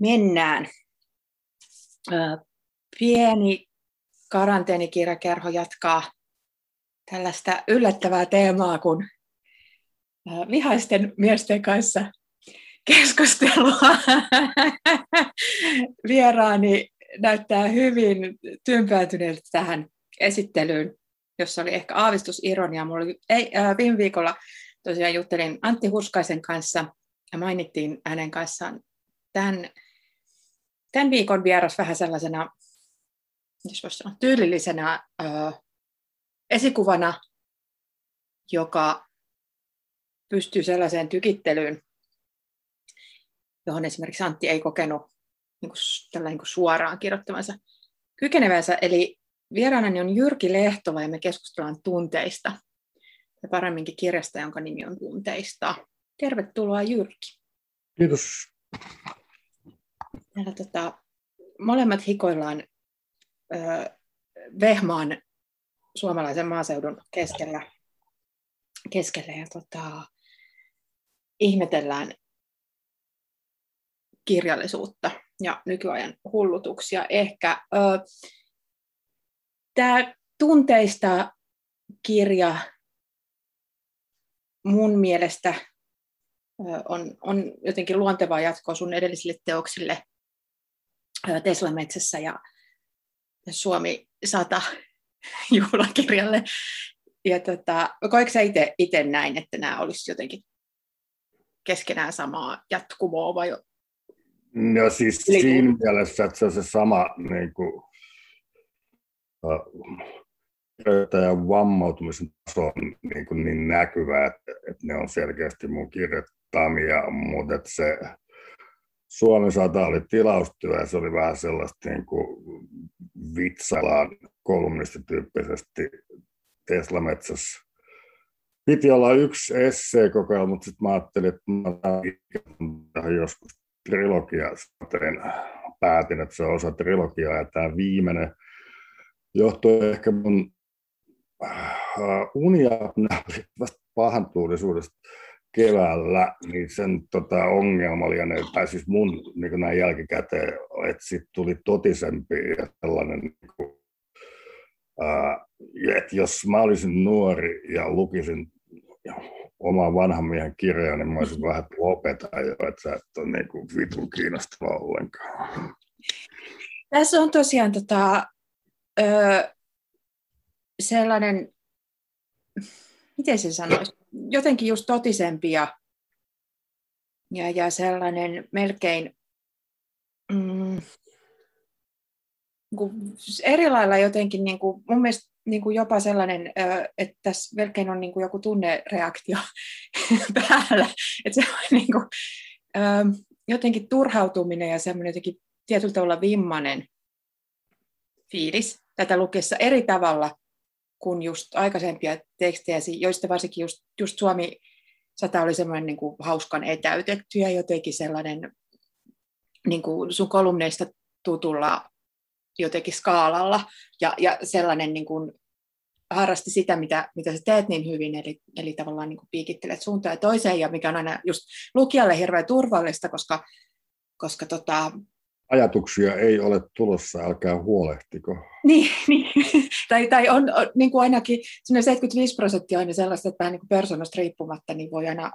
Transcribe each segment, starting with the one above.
mennään. Pieni karanteenikirjakerho jatkaa tällaista yllättävää teemaa kuin vihaisten miesten kanssa keskustelua. Vieraani näyttää hyvin tympääntyneeltä tähän esittelyyn, jossa oli ehkä aavistus ironia. Mulla oli, ei, äh, viime viikolla tosiaan juttelin Antti Hurskaisen kanssa ja mainittiin hänen kanssaan tämän, tämän viikon vieras vähän sellaisena, jos voisi sanoa, tyylillisenä äh, esikuvana, joka pystyy sellaiseen tykittelyyn, johon esimerkiksi Antti ei kokenut niin kuin, tällä niin kuin suoraan kirjoittamansa kykenevänsä. Eli vieraanani on Jyrki Lehtova ja me keskustellaan tunteista ja paremminkin kirjasta, jonka nimi on Tunteista. Tervetuloa Jyrki. Kiitos. Täällä, tota, molemmat hikoillaan ö, Vehmaan suomalaisen maaseudun keskellä, keskellä ja tota, ihmetellään kirjallisuutta ja nykyajan hullutuksia ehkä. Tämä tunteista kirja mun mielestä on, on jotenkin luontevaa jatkoa sun edellisille teoksille Tesla-metsässä ja Suomi 100 juhlakirjalle. Ja tota, koetko sä itse näin, että nämä olisi jotenkin keskenään samaa jatkumoa vai No siis Eli... siinä mielessä, että se on se sama niin kuin, uh, vammautumisen taso on niin, kuin niin näkyvä, että, että ne on selkeästi mun kirjoittamia, mutta että se Suomen sata oli tilaustyö ja se oli vähän sellaista niin kuin vitsaillaan kolumnistityyppisesti Tesla-metsässä. Piti olla yksi esseekokoelma, mutta sitten mä ajattelin, että mä joskus trilogia tein, päätin, että se on osa trilogiaa ja tämä viimeinen johtui ehkä mun uh, unia pahantuulisuudesta keväällä, niin sen tota, ongelma oli, tai siis mun niin näin jälkikäteen, että sitten tuli totisempi ja sellainen, niin kuin, uh, että jos mä olisin nuori ja lukisin oma vanhan miehen kirja, niin mä olisin mm-hmm. vähän lopeta jo, että sä et ole niin kuin vitun kiinnostava ollenkaan. Tässä on tosiaan tota, ö, sellainen, miten se sanoisi, jotenkin just totisempi ja, ja, ja sellainen melkein mm, niin eri lailla jotenkin, niin kuin, mun mielestä niin kuin jopa sellainen, että tässä melkein on niin kuin joku tunnereaktio päällä, että se on niin kuin, jotenkin turhautuminen ja semmoinen jotenkin tietyllä tavalla vimmanen fiilis tätä lukiessa eri tavalla kuin just aikaisempia tekstejä, joista varsinkin just, just Suomi sata oli semmoinen niin kuin hauskan etäytetty ja jotenkin sellainen niin kuin sun kolumneista tutulla jotenkin skaalalla. Ja, ja sellainen niin kuin harrasti sitä, mitä, mitä sä teet niin hyvin, eli, eli tavallaan niin kuin piikittelet suuntaan ja toiseen, ja mikä on aina just lukijalle hirveän turvallista, koska, koska tota... Ajatuksia ei ole tulossa, älkää huolehtiko. Niin, niin. tai, tai on, on niin kuin ainakin 75 prosenttia on sellaista, että vähän niin kuin persoonasta riippumatta niin voi aina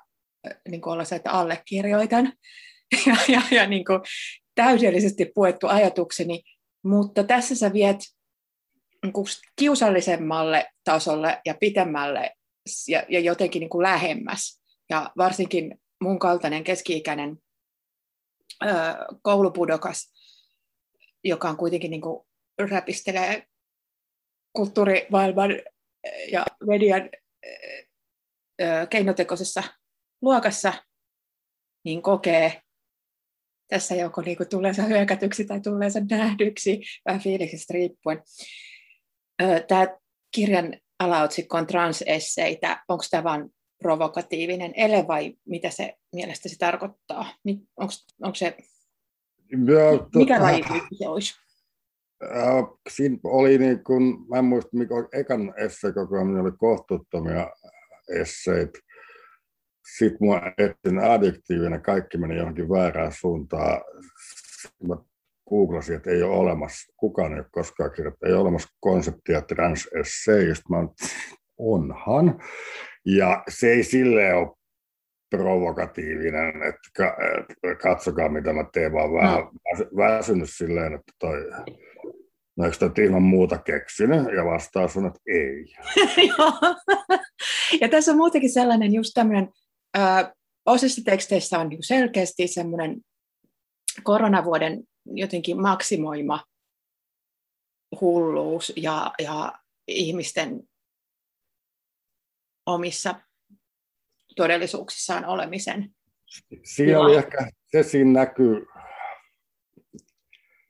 niin kuin olla se, että allekirjoitan, ja, ja, ja niin kuin täydellisesti puettu ajatukseni, mutta tässä sä viet niin kiusallisemmalle tasolle ja pitemmälle ja, ja jotenkin niin kuin lähemmäs. Ja varsinkin mun kaltainen keski-ikäinen koulupudokas, joka on kuitenkin niin kuin räpistelee kulttuurimaailman ja median keinotekoisessa luokassa, niin kokee tässä joko niin kuin tulleensa hyökätyksi tai tulleensa nähdyksi, vähän fiiliksestä riippuen. Tämä kirjan alaotsikko on transesseitä. Onko tämä vain provokatiivinen ele vai mitä se mielestäsi tarkoittaa? Onko, onko se, ja, mikä tota, laji se olisi? Äh, siinä oli niin kuin, mä en muista, mikä ekan esseekokoelma oli kohtuuttomia esseitä. Sitten mua etsin adjektiivina, kaikki meni johonkin väärään suuntaan. mä googlasin, että ei ole olemassa, kukaan ei ole koskaan kirjoittanut, ei ole olemassa konseptia transesseistä. Mä onhan. Ja se ei silleen ole provokatiivinen, että katsokaa mitä mä teen, vaan vähän no. väsynyt silleen, että toi, no eikö toi ilman muuta keksinyt? Ja vastaus on, että ei. ja tässä on muutenkin sellainen just tämmöinen, äh, osissa teksteissä on niin selkeästi semmoinen koronavuoden jotenkin maksimoima hulluus ja, ja ihmisten omissa todellisuuksissaan olemisen. Siinä oli ehkä, se siinä näkyy.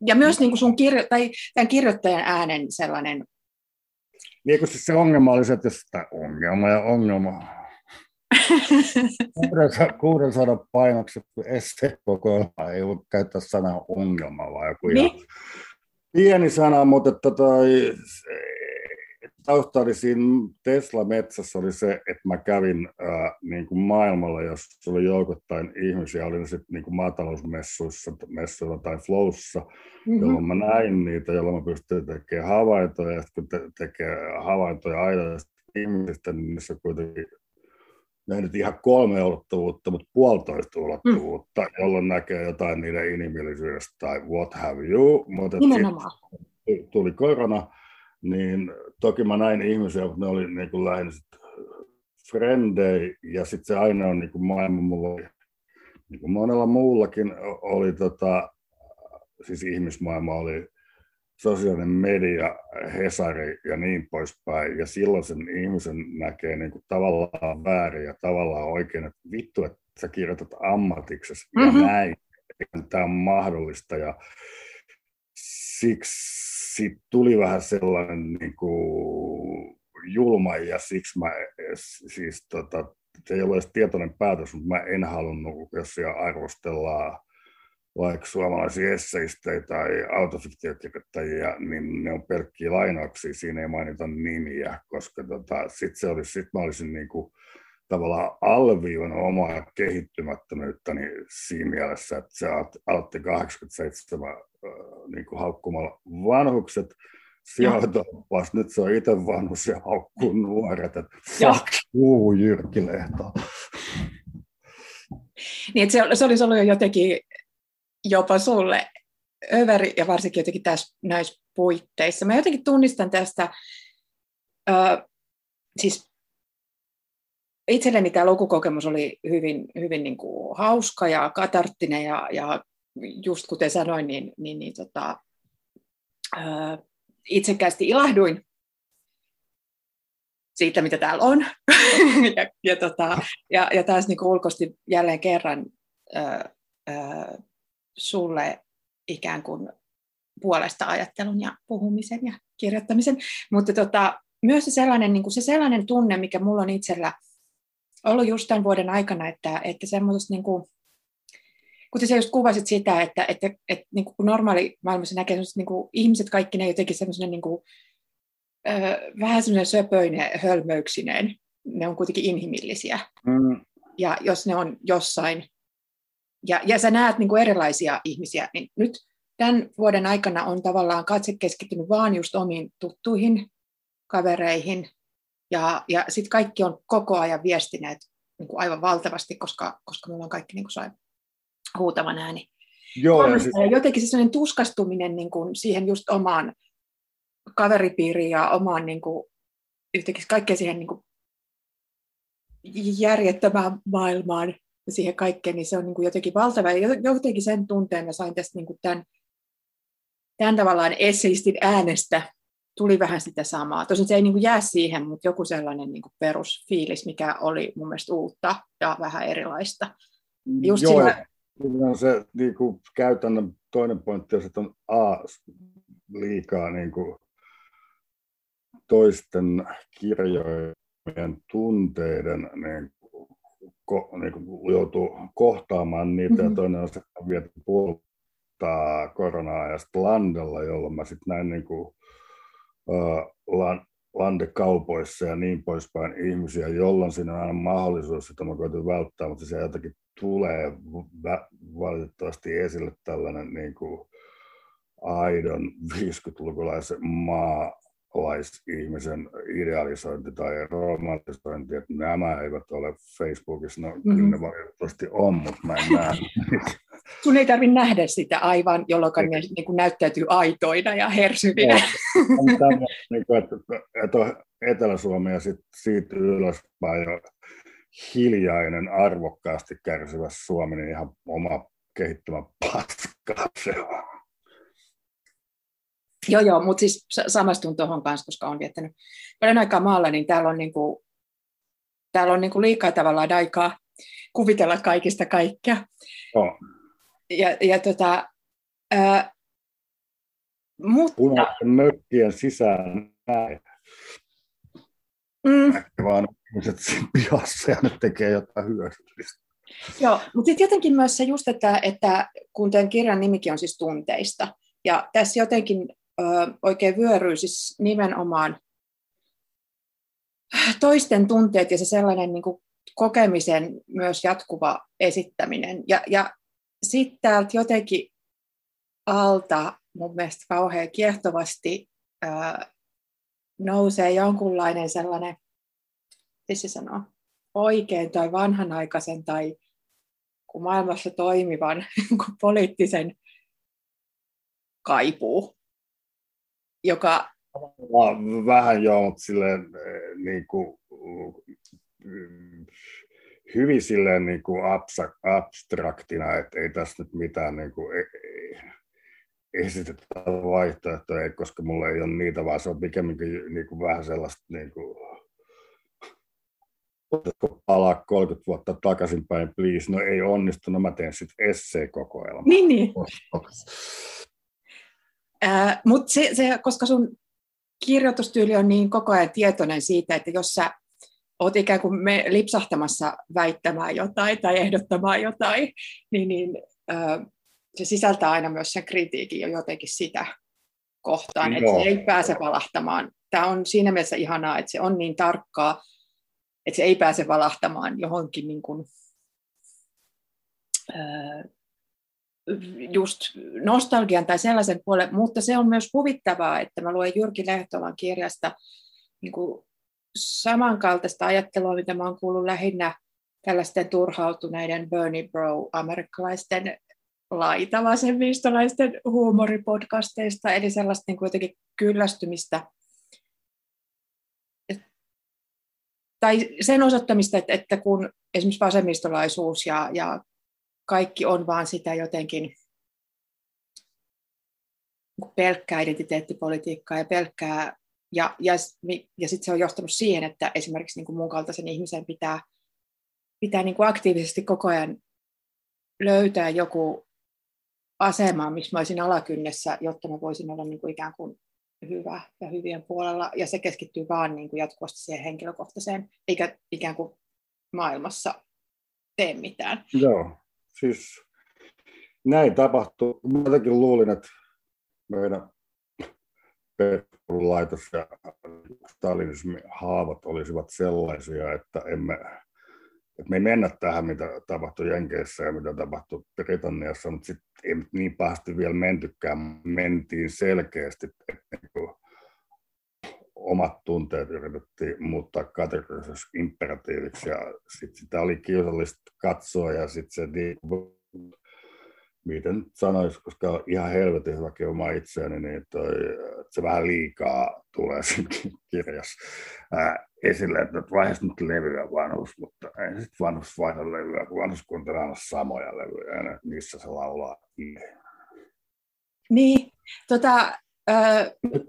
Ja myös niin kuin sun kirjo- tai tämän kirjoittajan äänen sellainen... Niin kuin siis se ongelma oli se, että sitä ongelma ja ongelma. 600 painokset kokoelma ei voi käyttää sanaa ongelma, vaan joku niin? ihan pieni sana, mutta että toi, tausta oli siinä Tesla-metsässä oli se, että mä kävin ää, niin kuin maailmalla, jossa oli joukottain ihmisiä, oli sitten niin kuin maatalousmessuissa messuilla tai flowssa, mm-hmm. jolloin mä näin niitä, jolloin mä pystyin tekemään havaintoja, ja kun te- tekee havaintoja aidoista ihmisistä, niin niissä kuitenkin ne nyt ihan kolme ulottuvuutta, mutta puolitoista ulottuvuutta, mm. jolloin näkee jotain niiden inhimillisyydestä tai what have you. Mutta tuli korona, niin toki mä näin ihmisiä, mutta ne oli niin kuin lähinnä frendei, ja sitten se aina on niin kuin maailma mulla niin kuin monella muullakin oli tota, siis ihmismaailma oli sosiaalinen media, Hesari ja niin poispäin, ja silloin sen ihmisen näkee niin kuin tavallaan väärin ja tavallaan oikein, että vittu, että sä kirjoitat ammatiksesi mm-hmm. ja näin, tämä on mahdollista, ja siksi tuli vähän sellainen niin kuin julma, ja siksi mä siis tota, se ei ole edes tietoinen päätös, mutta mä en halunnut, jos siellä arvostellaan vaikka suomalaisia esseistejä tai autofiktiokirjoittajia, niin ne on pelkkiä lainauksia, siinä ei mainita nimiä, koska tota, sitten se olisi, sit mä olisin niin kuin, tavallaan alviivannut omaa kehittymättömyyttäni siinä mielessä, että se aloitti 87 äh, niin kuin haukkumalla vanhukset, sijoitusoppaas, nyt se on itse vanhus ja haukkuu nuoret, että fuck you, Jyrki Lehto. Niin, että se, se olisi ollut jo jotenkin jopa sulle överi ja varsinkin jotenkin tässä näissä puitteissa. Mä jotenkin tunnistan tästä, ö, siis itselleni tämä lukukokemus oli hyvin, hyvin niin kuin hauska ja katarttinen ja, ja just kuten sanoin, niin, niin, niin tota, itsekästi ilahduin siitä, mitä täällä on. ja, ja, tota, ja, ja taas niin ulkosti jälleen kerran ö, ö, sulle ikään kuin puolesta ajattelun ja puhumisen ja kirjoittamisen. Mutta tota, myös se sellainen, niin kuin se sellainen tunne, mikä mulla on itsellä ollut just tämän vuoden aikana, että, että semmoisesta niin kuin, kuten sä just kuvasit sitä, että, että, että niin kuin normaali maailmassa näkee niin kuin ihmiset kaikki ne jotenkin semmoinen niin kuin, ö, vähän semmoinen söpöinen, hölmöyksineen. Ne on kuitenkin inhimillisiä. Mm. Ja jos ne on jossain ja, ja sä näet niin kuin erilaisia ihmisiä, niin nyt tämän vuoden aikana on tavallaan katse keskittynyt vaan just omiin tuttuihin kavereihin, ja, ja sitten kaikki on koko ajan viestineet niin kuin aivan valtavasti, koska, koska meillä on kaikki niin kuin sai huutavan ääni. Joo, ja siis... Jotenkin se sellainen tuskastuminen niin kuin siihen just omaan kaveripiiriin ja omaan niin kuin, yhtäkkiä kaikkeen siihen niin kuin järjettömään maailmaan siihen kaikkeen, niin se on niin kuin jotenkin valtava. Ja jotenkin sen tunteen mä sain tästä niin kuin tämän, tämän tavallaan esseistin äänestä tuli vähän sitä samaa. Tosin se ei niin kuin jää siihen, mutta joku sellainen niin kuin perusfiilis, mikä oli mun mielestä uutta ja vähän erilaista. Just Joo, sillä... se niin kuin käytännön toinen pointti on, että on A, liikaa niin kuin toisten kirjojen tunteiden niin ko, niin kuin joutuu kohtaamaan niitä, mm-hmm. ja toinen on se, että viety puoltaa koronaa ja landella, jolloin mä sitten näin niin kuin, landekaupoissa ja niin poispäin ihmisiä, jolloin siinä on aina mahdollisuus, että mä koitin välttää, mutta se jotenkin tulee valitettavasti esille tällainen niin kuin aidon 50-lukulaisen maalaisihmisen idealisointi tai romantisointi, että nämä eivät ole Facebookissa, no mm-hmm. kyllä ne valitettavasti on, mutta mä en näe Sun ei tarvitse nähdä sitä aivan, jolloin ne niin kuin näyttäytyy aitoina ja hersyvinä. On, niin kuin, että, että Etelä-Suomi ja sit siitä ylöspäin jo hiljainen, arvokkaasti kärsivä Suomi, niin ihan oma kehittämä paska se on. Joo, joo, mutta siis samastun tuohon kanssa, koska olen viettänyt paljon aikaa maalla, niin täällä on, niinku, täällä on niinku liikaa tavallaan aikaa kuvitella kaikista kaikkea. Oh. Ja, ja tota, ää, mutta... Punaisen mökkien sisään näin. Mm. Vaan ihmiset siinä pihassa ja ne tekee jotain hyödyllistä. Joo, mutta sitten jotenkin myös se just, että, että kun tämän kirjan nimikin on siis tunteista, ja tässä jotenkin ö, oikein vyöryy siis nimenomaan toisten tunteet ja se sellainen niin kuin kokemisen myös jatkuva esittäminen. Ja, ja sitten täältä jotenkin alta mun mielestä kauhean kiehtovasti ö, nousee jonkunlainen sellainen, siis se sanoo, oikein tai vanhanaikaisen tai kun maailmassa toimivan poliittisen kaipuu, joka... Vähän joo, mutta silleen eh, niin kuin, hyvin silleen niin kuin abstraktina, että ei tässä nyt mitään niin kuin, esitetä vaihtoehtoja, koska mulla ei ole niitä, vaan se on pikemminkin niin kuin vähän sellaista niin kuin, palaa 30 vuotta takaisinpäin, please. No ei onnistu, no mä teen sitten esseekokoelman. Niin, niin. Äh, Mutta se, se, koska sun kirjoitustyyli on niin koko ajan tietoinen siitä, että jos sä oot ikään kuin me lipsahtamassa väittämään jotain tai ehdottamaan jotain, niin, niin äh, se sisältää aina myös sen kritiikin jo jotenkin sitä kohtaan, että se ei pääse valahtamaan. Tämä on siinä mielessä ihanaa, että se on niin tarkkaa, että se ei pääse valahtamaan johonkin niin kuin, just nostalgian tai sellaisen puolen, mutta se on myös huvittavaa, että mä luen Jyrki Lehtolan kirjasta niin kuin samankaltaista ajattelua, mitä mä kuullut lähinnä tällaisten turhautuneiden Bernie Bro-amerikkalaisten laitavasemmistolaisten huumoripodcasteista, eli sellaista niin kuitenkin kyllästymistä. Tai sen osoittamista, että, että kun esimerkiksi vasemmistolaisuus ja, ja kaikki on vaan sitä jotenkin pelkkää identiteettipolitiikkaa ja pelkkää, ja, ja, ja sitten se on johtanut siihen, että esimerkiksi niin kuin mun kaltaisen ihmisen pitää, pitää niin kuin aktiivisesti koko ajan löytää joku asema, missä mä olisin alakynnessä, jotta mä voisin olla niin kuin ikään kuin hyvä ja hyvien puolella, ja se keskittyy vaan niin kuin jatkuvasti siihen henkilökohtaiseen, eikä ikään kuin maailmassa tee mitään. Joo, siis näin tapahtuu. Mä jotenkin luulin, että meidän laitos ja stalinismin haavat olisivat sellaisia, että emme että me ei mennä tähän, mitä tapahtui Jenkeissä ja mitä tapahtui Britanniassa, mutta sitten ei niin pahasti vielä mentykään. Mentiin selkeästi, että niin omat tunteet yritettiin muuttaa kategoriseksi imperatiiviksi ja sitten sitä oli kiusallista katsoa ja sitten se miten sanoisi, koska ihan helvetin hyväkin oma itseäni, niin toi, se vähän liikaa tulee siinä kirjassa ää, esille, että vaiheessa nyt levyä vanhus, mutta ei sitten vanhus vaihda levyä, kun vanhus kuuntelee aina samoja levyjä, ja niissä se laulaa Niin, tota,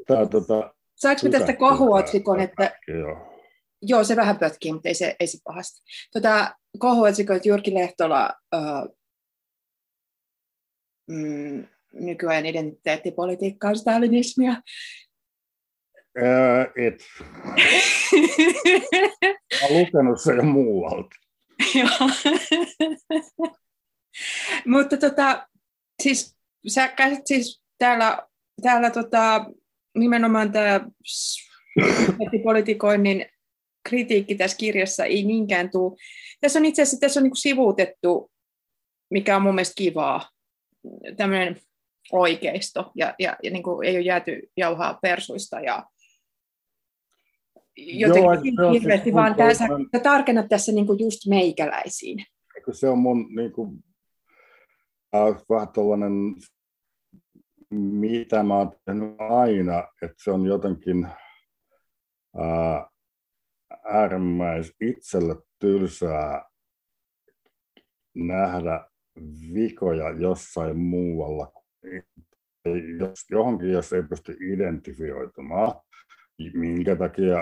Tää, tota, saanko me tästä kohuotsikon, että... Joo. Joo, se vähän pötkii, mutta ei se, ei se pahasti. Tota, kohuotsikon, että Jyrki Lehtola äh, mm, nykyajan identiteettipolitiikka on stalinismia. Ää, et. Olen lukenut sen muualta. Mutta tota, siis sä käsit siis täällä, täällä tota, nimenomaan tämä politikoinnin kritiikki tässä kirjassa ei niinkään tule. Tässä on itse asiassa tässä on niin sivuutettu mikä on mun mielestä kivaa. Tämmöinen oikeisto ja, ja, ja niin kuin ei ole jääty jauhaa persuista ja jotenkin Joo, hirveästi, siis vaan tässä, sä tarkennat tässä niin kuin just meikäläisiin. Se on mun niin kuin, äh, vähän tällainen, mitä mä oon tehnyt aina, että se on jotenkin äh, äärimmäis itselle tylsää nähdä vikoja jossain muualla. Jos, johonkin, jos ei pysty identifioitumaan, minkä takia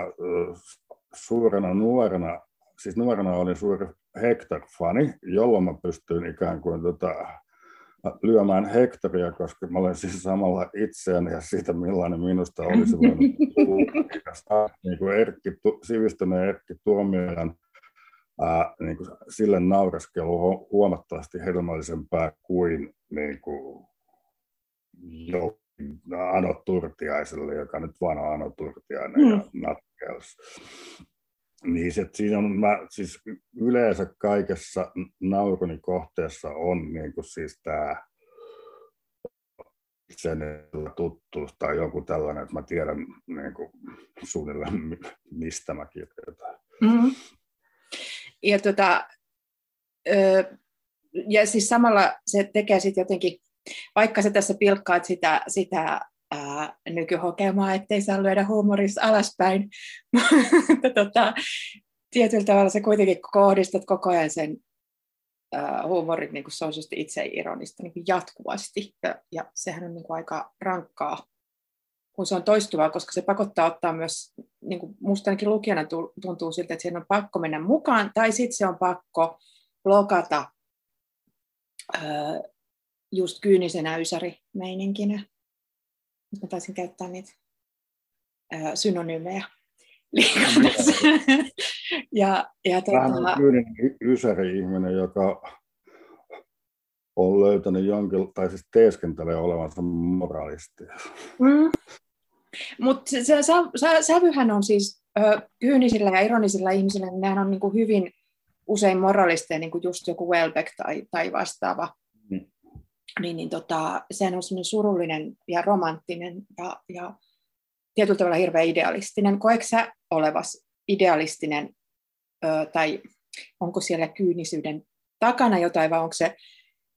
suurena nuorena, siis nuorena olin suuri Hector-fani, jolloin mä pystyin ikään kuin tota, lyömään hektaria, koska mä olen siis samalla itseäni ja siitä, millainen minusta olisi voinut niin kuin Erkki, sivistyneen Erkki Tuomiojan ää, niin kuin sille nauraskelu huomattavasti hedelmällisempää kuin, niin kuin jo Ano Turtiaiselle, joka nyt vaan on Ano Turtiainen mm. ja Natkeus. Niin se, siinä on, mä, siis yleensä kaikessa nauruni kohteessa on niin kuin siis tämä sen tuttuus tai joku tällainen, että mä tiedän niin kuin, suunnilleen, mistä mä kirjoitan. Mm-hmm. Ja, tota, ja siis samalla se tekee sitten jotenkin, vaikka sä tässä pilkkaat sitä, sitä ää, nykyhokemaa, ettei saa lyödä huumorissa alaspäin, mutta tota, tietyllä tavalla sä kuitenkin kohdistat koko ajan sen ää, huumorin, niin kuin se on itse ironista niin jatkuvasti, ja, ja sehän on niin kuin aika rankkaa kun se on toistuvaa, koska se pakottaa ottaa myös, niin kuin musta ainakin lukijana tuntuu siltä, että siinä on pakko mennä mukaan, tai sitten se on pakko blokata just kyynisenä ysäri-meininkinä. Nyt mä taisin käyttää niitä synonyymejä ja, ja tuota... kyyninen ysäri-ihminen, joka on löytänyt jonkin, tai siis teeskentelee olevansa moralisti. Mm. Mutta se, se, se, sävyhän on siis ö, kyynisillä ja ironisilla ihmisillä, niin nehän on niin kuin hyvin usein moralisteja, niin kuin just joku Welbeck tai, tai vastaava. Mm. Niin, niin tota, sehän on semmoinen surullinen ja romanttinen ja, ja tietyllä tavalla hirveän idealistinen. Koetko sä olevas idealistinen ö, tai onko siellä kyynisyyden takana jotain vai onko se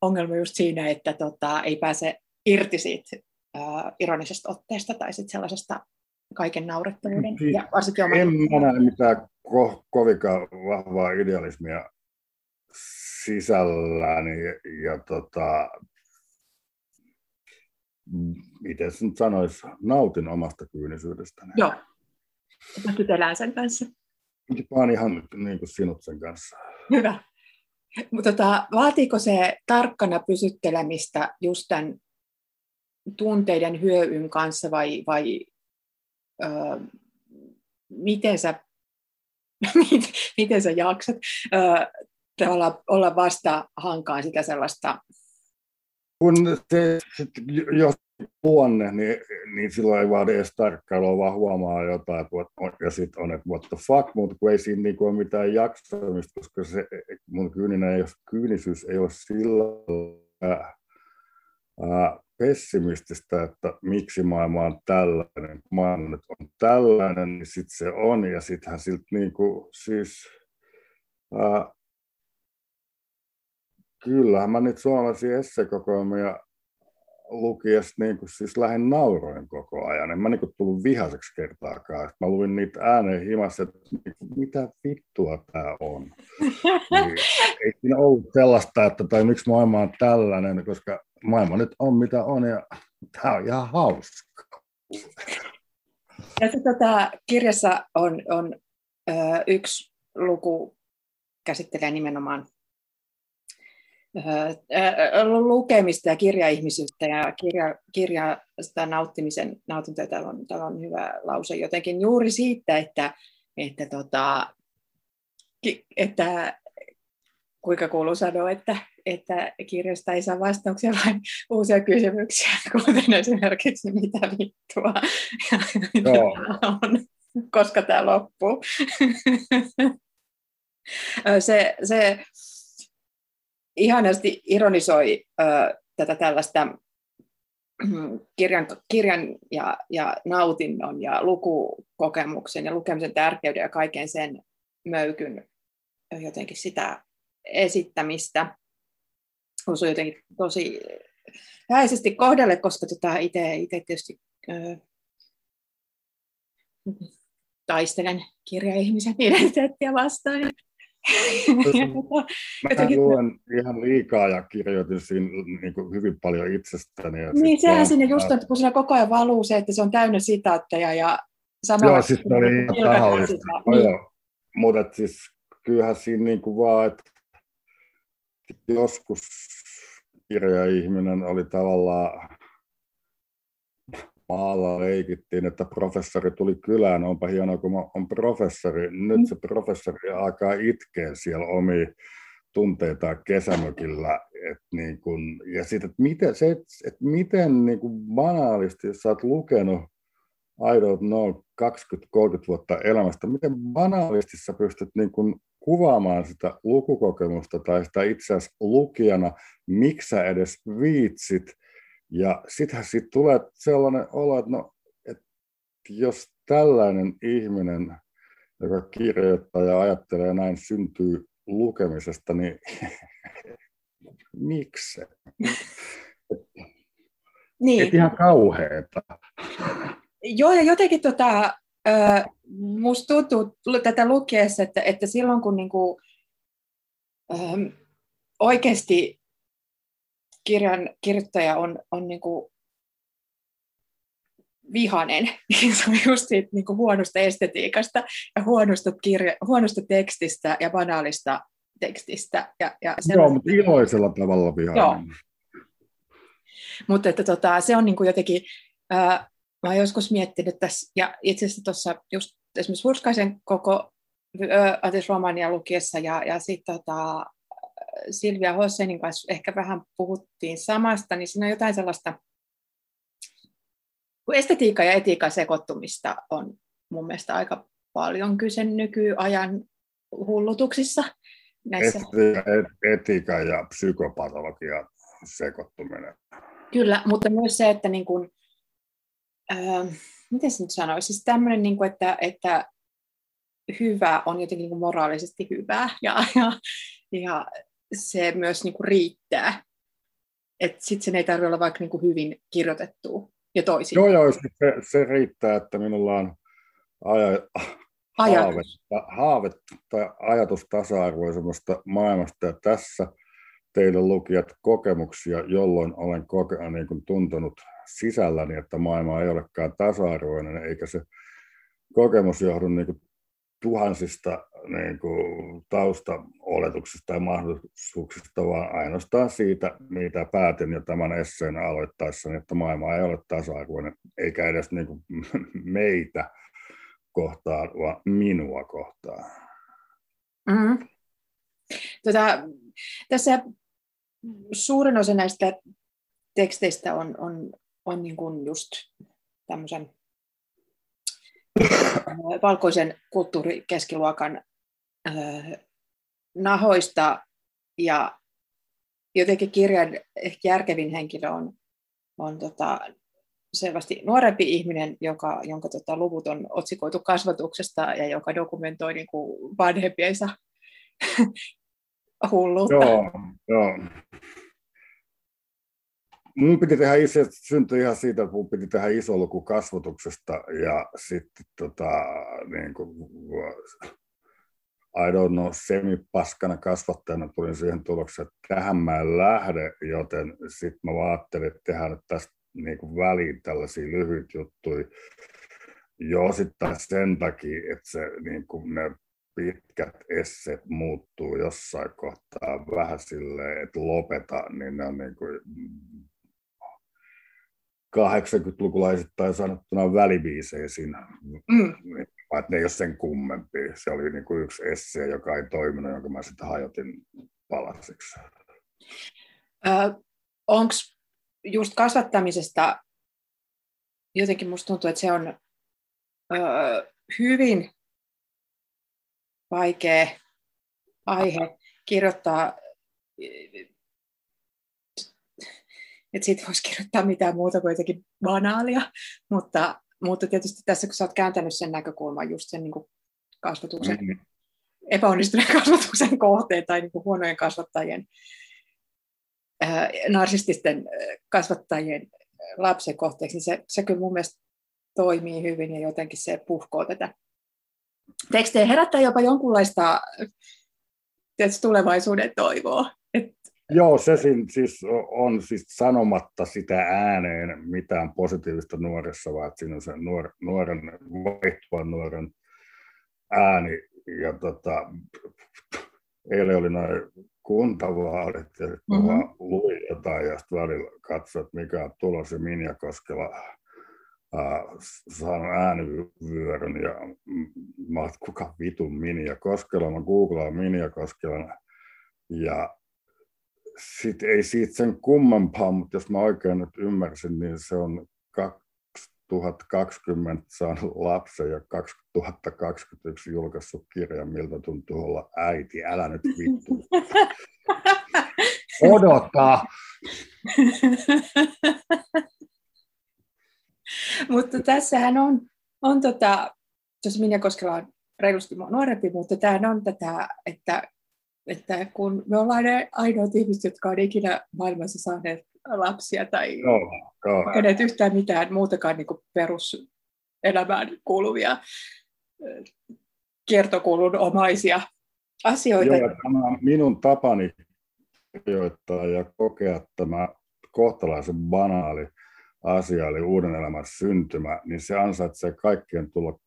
ongelma just siinä, että tota, ei pääse irti siitä äh, ironisesta otteesta tai sitten sellaisesta kaiken naurettavuuden. Siis ja varsinkin oman... En mä näe mitään ko- kovinkaan vahvaa idealismia sisälläni ja, ja tota, miten nyt sanoisi, nautin omasta kyynisyydestäni. Joo, pystyt elämään sen kanssa. Mä oon ihan niin kuin sinut sen kanssa. Hyvä. Mutta tota, vaatiiko se tarkkana pysyttelemistä just tämän tunteiden hyöyn kanssa vai, vai ö, miten, sä, miten sä jaksat ö, olla, olla vasta hankaan sitä sellaista? Kun se, jos luonne, niin, niin silloin ei vaadi edes tarkkailua, vaan huomaa jotain, että ja sitten on, että what the fuck, mutta kun ei siinä niin ole mitään jaksamista, koska se, mun kyyninen ei ole, kyynisyys ei ole sillä äh, pessimististä, että miksi maailma on tällainen. Maailma nyt on tällainen, niin sitten se on, ja sittenhän siltä niin kuin, siis, ää, kyllähän mä nyt suomalaisia essekokoelmia lukiessa niin kuin siis lähden nauroin koko ajan. En mä niin kuin tullut vihaseksi kertaakaan. Mä luin niitä ääneen himassa, että mitä vittua tämä on. niin, ei siinä ollut sellaista, että tai miksi maailma on tällainen, koska maailma nyt on mitä on ja tämä on ihan hauska. Ja tota, kirjassa on, on ö, yksi luku käsittelee nimenomaan lukemista ja kirjaihmisyyttä ja kirja, kirjasta nauttimisen nautintoja. Täällä on, täällä on hyvä lause jotenkin juuri siitä, että, että, tota, että kuinka kuuluu sanoa, että, että kirjasta ei saa vastauksia, vaan uusia kysymyksiä, kuten esimerkiksi mitä vittua Joo. on, koska tämä loppuu. se, se, ihanasti ironisoi ö, tätä tällaista kirjan, kirjan ja, ja nautinnon ja lukukokemuksen ja lukemisen tärkeyden ja kaiken sen möykyn jotenkin sitä esittämistä. Osui jotenkin tosi väisesti kohdalle, koska tota itse tietysti ö, taistelen kirjaihmisen identiteettiä vastaan. Mä luen ihan liikaa ja kirjoitin siinä niin kuin hyvin paljon itsestäni. Ja niin, sehän sinne just on, kun siinä koko ajan valuu se, että se on täynnä sitaatteja ja samalla... Joo, siis oli ihan tahallista. Niin. Mutta siis kyllähän siinä niin kuin vaan, että joskus kirjaihminen oli tavallaan maalla leikittiin, että professori tuli kylään, onpa hienoa, kun on professori. Nyt se professori alkaa itkeä siellä omi tunteita kesämökillä. Et niin kun, ja sitten, että miten, se, että miten niin kun banaalisti, jos sä oot lukenut I don't know, 20-30 vuotta elämästä, miten banaalisti sä pystyt niin kun kuvaamaan sitä lukukokemusta tai sitä itse asiassa lukijana, miksi sä edes viitsit – ja sittenhän siitä tulee sellainen olo, että, no, että jos tällainen ihminen, joka kirjoittaa ja ajattelee näin, syntyy lukemisesta, niin miksi? Niin. Et ihan kauheeta. Joo, ja jotenkin tota, musta tuntuu tätä lukiessa, että, että silloin kun niinku, oikeasti kirjan kirjoittaja on, on niin kuin vihanen, niin se on just siitä niin kuin huonosta estetiikasta ja huonosta, kirja, huonosta tekstistä ja banaalista tekstistä. Ja, ja Joo, mutta iloisella tavalla vihanen. Joo. Mutta että tota, se on niin kuin jotenkin, ää, mä oon joskus miettinyt tässä, ja itse asiassa tuossa just esimerkiksi Hurskaisen koko Atis Romania lukiessa ja, ja sitten tota, Silvia Hosseinin kanssa ehkä vähän puhuttiin samasta, niin siinä on jotain sellaista, kun estetiikka ja etiikan sekoittumista on mun mielestä aika paljon kyse nykyajan hullutuksissa. Näissä. Etiikan ja psykopatologian sekoittuminen. Kyllä, mutta myös se, että niin kuin, äh, miten se nyt sanoisi, siis tämmöinen, niin kuin, että, että hyvä on jotenkin niin kuin moraalisesti hyvää ja, ja, ja se myös niin kuin riittää. Että sitten sen ei tarvitse olla vaikka niin kuin hyvin kirjoitettu ja toisin. Joo, joo, se, se riittää, että minulla on aja, haave, haave tai ajatus tasa-arvoisemmasta maailmasta ja tässä teille lukijat kokemuksia, jolloin olen koke- niin kuin tuntunut sisälläni, että maailma ei olekaan tasa-arvoinen, eikä se kokemus johdu niin kuin tuhansista niin kuin, taustaoletuksista ja mahdollisuuksista, vaan ainoastaan siitä, mitä päätin jo tämän esseen aloittaessani, että maailma ei ole tasa-arvoinen, eikä edes niin kuin, meitä kohtaan, vaan minua kohtaan. Mm-hmm. Tota, tässä suurin osa näistä teksteistä on, on, on niin kuin just tämmöisen valkoisen kulttuurikeskiluokan nahoista ja jotenkin kirjan ehkä järkevin henkilö on, on tota, selvästi nuorempi ihminen, joka, jonka tota, luvut on otsikoitu kasvatuksesta ja joka dokumentoi niin kuin vanhempiensa hulluutta. Joo, joo mun piti tehdä itse, syntyi ihan siitä, että mun piti tehdä iso luku kasvatuksesta ja sitten tota, niin kuin, I don't know, semipaskana kasvattajana tulin siihen tulokseen, että tähän mä en lähde, joten sitten mä ajattelin, että tehdään tästä niin kuin väliin tällaisia lyhyitä juttuja. Jo sitten sen takia, että se, niin kuin ne pitkät esseet muuttuu jossain kohtaa vähän silleen, että lopeta, niin ne on niin kuin 80-lukulaisittain sanottuna välibiisejä siinä. Mm. Että ne ei ole sen kummempi. Se oli niin kuin yksi essee, joka ei toiminut, jonka mä sitten hajotin palasiksi. Onko just kasvattamisesta jotenkin musta tuntuu, että se on ö, hyvin vaikea aihe kirjoittaa että siitä voisi kirjoittaa mitään muuta kuin jotenkin banaalia, mutta, mutta tietysti tässä kun sä oot kääntänyt sen näkökulman just sen niin kuin kasvatuksen, mm. epäonnistuneen kasvatuksen kohteen tai niin kuin huonojen kasvattajien, ää, narsististen kasvattajien lapsen kohteeksi, niin se, se kyllä mun mielestä toimii hyvin ja jotenkin se puhkoo tätä tekstejä. Herättää jopa jonkunlaista tietysti, tulevaisuuden toivoa. Joo, se siis on siis sanomatta sitä ääneen mitään positiivista nuoressa, vaan siinä on se nuor, nuoren, vaihtuvan nuoren ääni. Ja tota, eilen oli noin kuntavaalit ja mm-hmm. vaan luin jotain ja sitten välillä katsoin, että mikä on tulos ja Minja Koskela äh, saanut äänivyöryn ja mä kuka vitun Minja Koskela, mä googlaan Minja Koskela ja sit ei siitä sen kummempaa, mutta jos mä oikein nyt ymmärsin, niin se on 2020 saanut lapsen ja 2021 julkaissut kirjan, miltä tuntuu olla äiti. Älä nyt vittu. Odota! mutta tässähän on, on tota, jos Minja Koskela on reilusti nuorempi, mutta tämä on tätä, että, että kun me ollaan ne ainoat ihmiset, jotka on ikinä maailmassa saaneet lapsia tai no, no. kenet yhtään mitään muutakaan niin peruselämään kuuluvia kiertokulun omaisia asioita. Joo, tämä minun tapani kirjoittaa ja kokea tämä kohtalaisen banaali asia, eli uuden elämän syntymä, niin se ansaitsee kaikkien tulla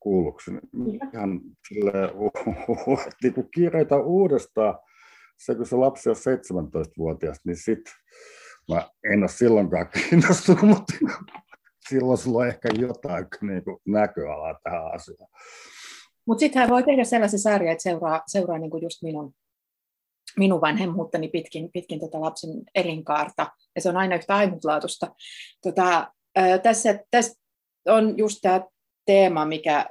kuulluksi. Ihan silleen, niin kun kirjoita uudestaan, se kun se lapsi on 17-vuotias, niin sitten mä en ole silloinkaan kiinnostunut, mutta silloin sulla on ehkä jotain niin kuin näköalaa tähän asiaan. Mutta sitten hän voi tehdä sellaisen sarjan, että seuraa, seuraa niin kuin just minun, minun vanhemmuuttani pitkin, pitkin tota lapsen elinkaarta, ja se on aina yhtä ainutlaatuista. Tota, ää, tässä, tässä on just tämä teema, mikä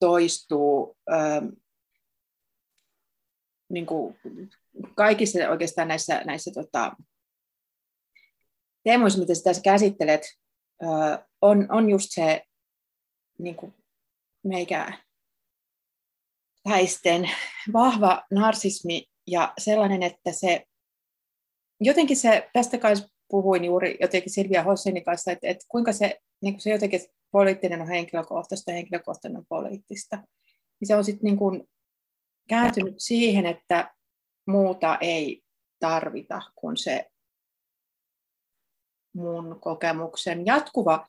toistuu ää, niin kuin kaikissa oikeastaan näissä, näissä tota, teemoissa, mitä sä tässä käsittelet, on, on just se niin kuin meikä häisten vahva narsismi ja sellainen, että se jotenkin se, tästä kai puhuin juuri jotenkin Silvia Hossenin kanssa, että, että kuinka se, niin kuin se jotenkin poliittinen on henkilökohtaista ja henkilökohtainen on poliittista. Niin se on sitten niin kuin kääntynyt siihen, että muuta ei tarvita kuin se mun kokemuksen jatkuva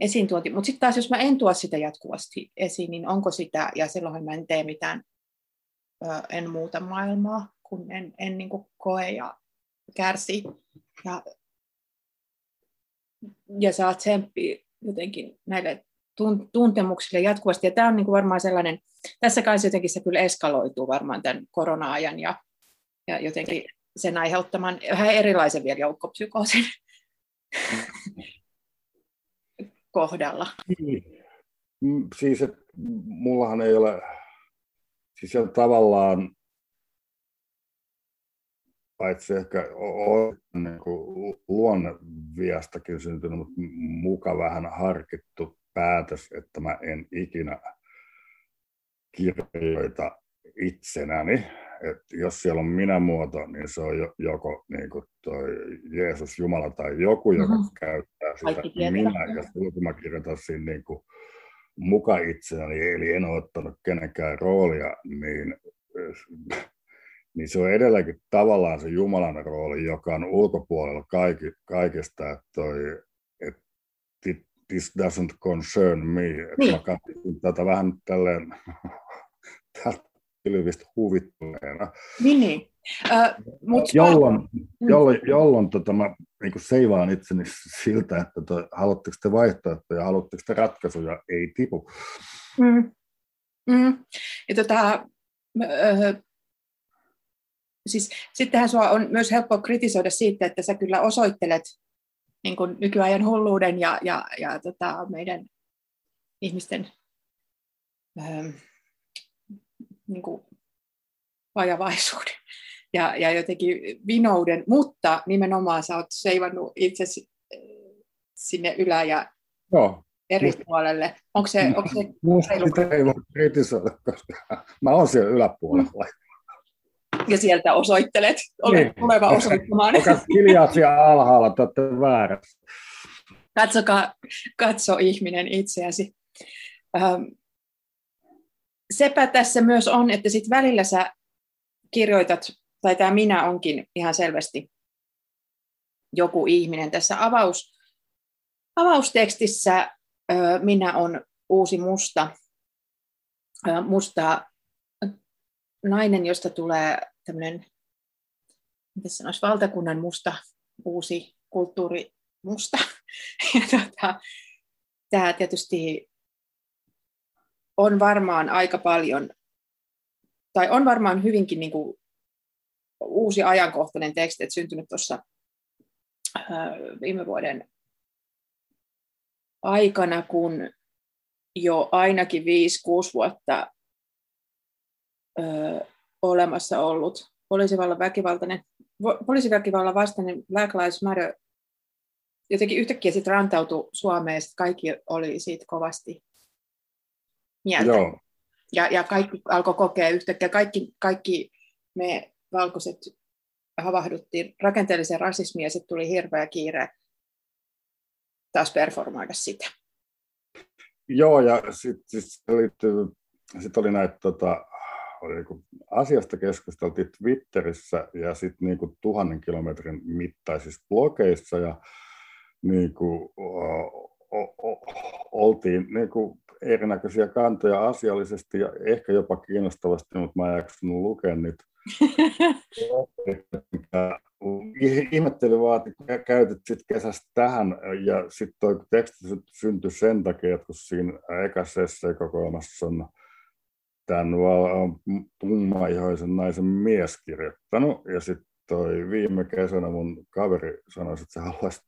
esiintuonti. Mutta sitten taas, jos mä en tuo sitä jatkuvasti esiin, niin onko sitä, ja silloinhan mä en tee mitään, en muuta maailmaa, kun en, en niin kuin koe ja kärsi. Ja, ja saa tsemppiä jotenkin näille tuntemuksille jatkuvasti. Ja tämä on niin kuin varmaan sellainen, tässä kanssa jotenkin se kyllä eskaloituu varmaan tämän korona-ajan ja, ja jotenkin sen aiheuttaman vähän erilaisen vielä joukkopsykoosin kohdalla. Niin. Mm, siis, että mullahan ei ole, siis on tavallaan, paitsi ehkä on niin luonneviastakin syntynyt, mutta muka vähän harkittu päätös, että mä en ikinä kirjoita itsenäni, että jos siellä on minä-muoto, niin se on joko niin kuin toi Jeesus, Jumala tai joku, joka mm-hmm. käyttää sitä minä, ja kun mä kirjoitan siinä niin kuin muka itsenäni, eli en ole ottanut kenenkään roolia, niin, niin se on edelleenkin tavallaan se Jumalan rooli, joka on ulkopuolella kaikki, kaikesta, että toi, että this doesn't concern me. Niin. Mä katsoin tätä vähän tälleen pilvistä huvittuneena. Niin, niin. Äh, mut jolloin, mm. jolloin, jolloin tota, mä niin seivaan itseni siltä, että toi, haluatteko te vaihtoehtoja, haluatteko te ratkaisuja, ei tipu. Mm. Mm. Ja tota, äh, siis, sittenhän sua on myös helppo kritisoida siitä, että sä kyllä osoittelet niin kuin nykyajan hulluuden ja, ja, ja tota, meidän ihmisten ähm, niin kuin vajavaisuuden. Ja, ja jotenkin vinouden, mutta nimenomaan sä oot seivannut itse sinne ylä- ja Joo. eri Must... puolelle. Onko se, onko se Musta sitä ei voi kritisoida, koska mä oon siellä yläpuolella. Ja sieltä osoittelet, olet niin. tuleva osoittamaan. Onko hiljaa siellä alhaalla, te olette väärässä. Katsokaa, katso ihminen itseäsi. Ähm, sepä tässä myös on, että sit välillä sä kirjoitat, tai tämä minä onkin ihan selvästi joku ihminen. Tässä avaus, avaustekstissä minä on uusi musta, musta nainen, josta tulee tämmöinen, miten sanoisi, valtakunnan musta, uusi kulttuuri musta. Ja tota, tämä tietysti on varmaan aika paljon, tai on varmaan hyvinkin niin kuin uusi ajankohtainen teksti, että syntynyt tuossa viime vuoden aikana, kun jo ainakin 5-6 vuotta ö, olemassa ollut poliisivallan väkivaltainen, poliisiväkivallan vastainen Black Lives Matter jotenkin yhtäkkiä sitten rantautui Suomeen, ja kaikki oli siitä kovasti mieltä. Joo. Ja, ja kaikki alkoi kokea yhtäkkiä, kaikki, kaikki me valkoiset havahduttiin rakenteelliseen rasismiin ja sitten tuli hirveä kiire taas performoida sitä. Joo, ja sitten sit sit oli näitä tota, niinku, asiasta keskusteltiin Twitterissä ja sitten niinku tuhannen kilometrin mittaisissa blogeissa ja niinku, o, o, o, oltiin niinku, erinäköisiä kantoja asiallisesti ja ehkä jopa kiinnostavasti, mutta mä en jaksanut lukea niitä. Ihmettelin vaan, että käytit sit kesästä tähän ja sitten tuo teksti syntyi sen takia, että kun siinä ekassa kokoelmassa on tämän tummaihoisen naisen mies kirjoittanut ja sitten toi viime kesänä mun kaveri sanoi, että se haluaisi,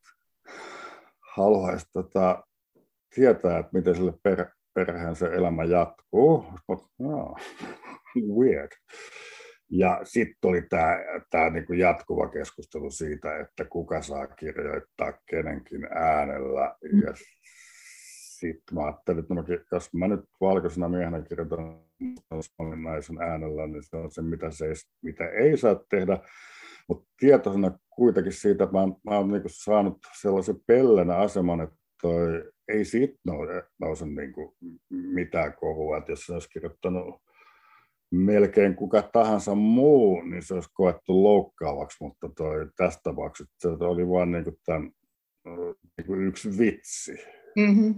haluaisi tota, tietää, että miten sille per, perheen se elämä jatkuu. No, weird. Ja sitten oli tämä tää niinku jatkuva keskustelu siitä, että kuka saa kirjoittaa kenenkin äänellä. Mm. Ja sitten mä ajattelin, että no, jos mä nyt valkoisena miehenä kirjoitan naisen äänellä, niin se on se, mitä, se ei, mitä ei saa tehdä. Mutta tietoisena kuitenkin siitä, että mä, mä oon niinku saanut sellaisen pellenä aseman, että toi, ei siitä nouse, nouse niinku mitään kohua, että jos se olisi kirjoittanut melkein kuka tahansa muu, niin se olisi koettu loukkaavaksi, mutta toi, tässä tapauksessa se oli vain niin tämän, niin kuin yksi vitsi. Mm-hmm.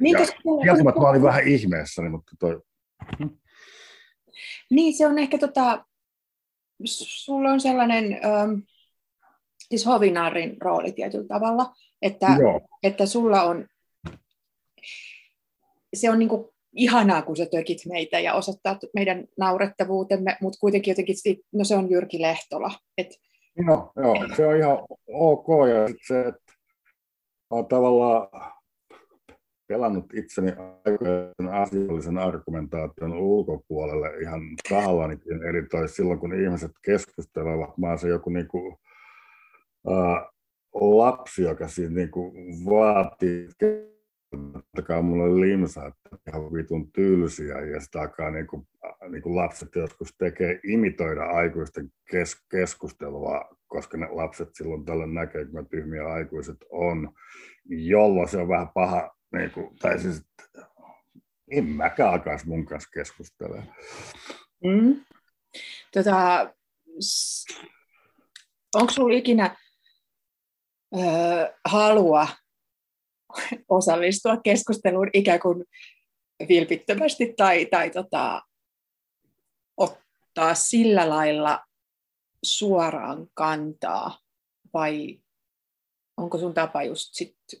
Niin, ja kieltämättä mä olin vähän ihmeessäni, mutta toi... Niin, se on ehkä tota, sulla on sellainen, ähm, siis hovinaarin rooli tietyllä tavalla, että, että sulla on, se on niin kuin ihanaa, kun sä tökit meitä ja osoittaa meidän naurettavuutemme, mutta kuitenkin jotenkin, no se on Jyrki Lehtola. Et, no, joo, se on ihan ok ja se, että olen tavallaan pelannut itseni asiallisen argumentaation ulkopuolelle ihan tahallanikin, eli toi silloin kun ihmiset keskustelevat, mä se joku niinku, äh, lapsi, joka siinä niinku vaatii antakaa mulle limsa, että ihan vitun tylsiä, ja sitä alkaa niin kuin, niin kuin lapset joskus tekee imitoida aikuisten kes- keskustelua, koska ne lapset silloin tällä näkee, kuinka tyhmiä aikuiset on, jolloin se on vähän paha, niin kuin, tai siis en mäkään alkaisi mun kanssa keskustella. Mm. Tota, onko sinulla ikinä öö, halua osallistua keskusteluun ikään kuin vilpittömästi tai, tai tota, ottaa sillä lailla suoraan kantaa vai onko sun tapa just sitten?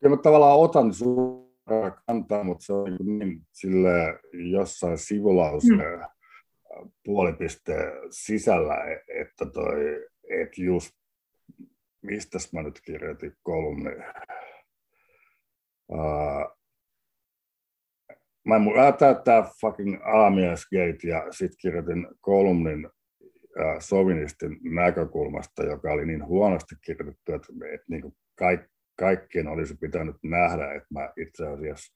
Kyllä mä tavallaan otan suoraan kantaa, mutta se on niin, niin sille jossain sivulauseen hmm. puolipisteen sisällä, että toi, että just mistä mä nyt kirjoitin kolumni. Uh, mä mun täyttää fucking aamiaisgate ja sit kirjoitin kolumnin äh, sovinistin näkökulmasta, joka oli niin huonosti kirjoitettu, että, että niin kuin kaik, kaikkien olisi pitänyt nähdä, että mä itse asiassa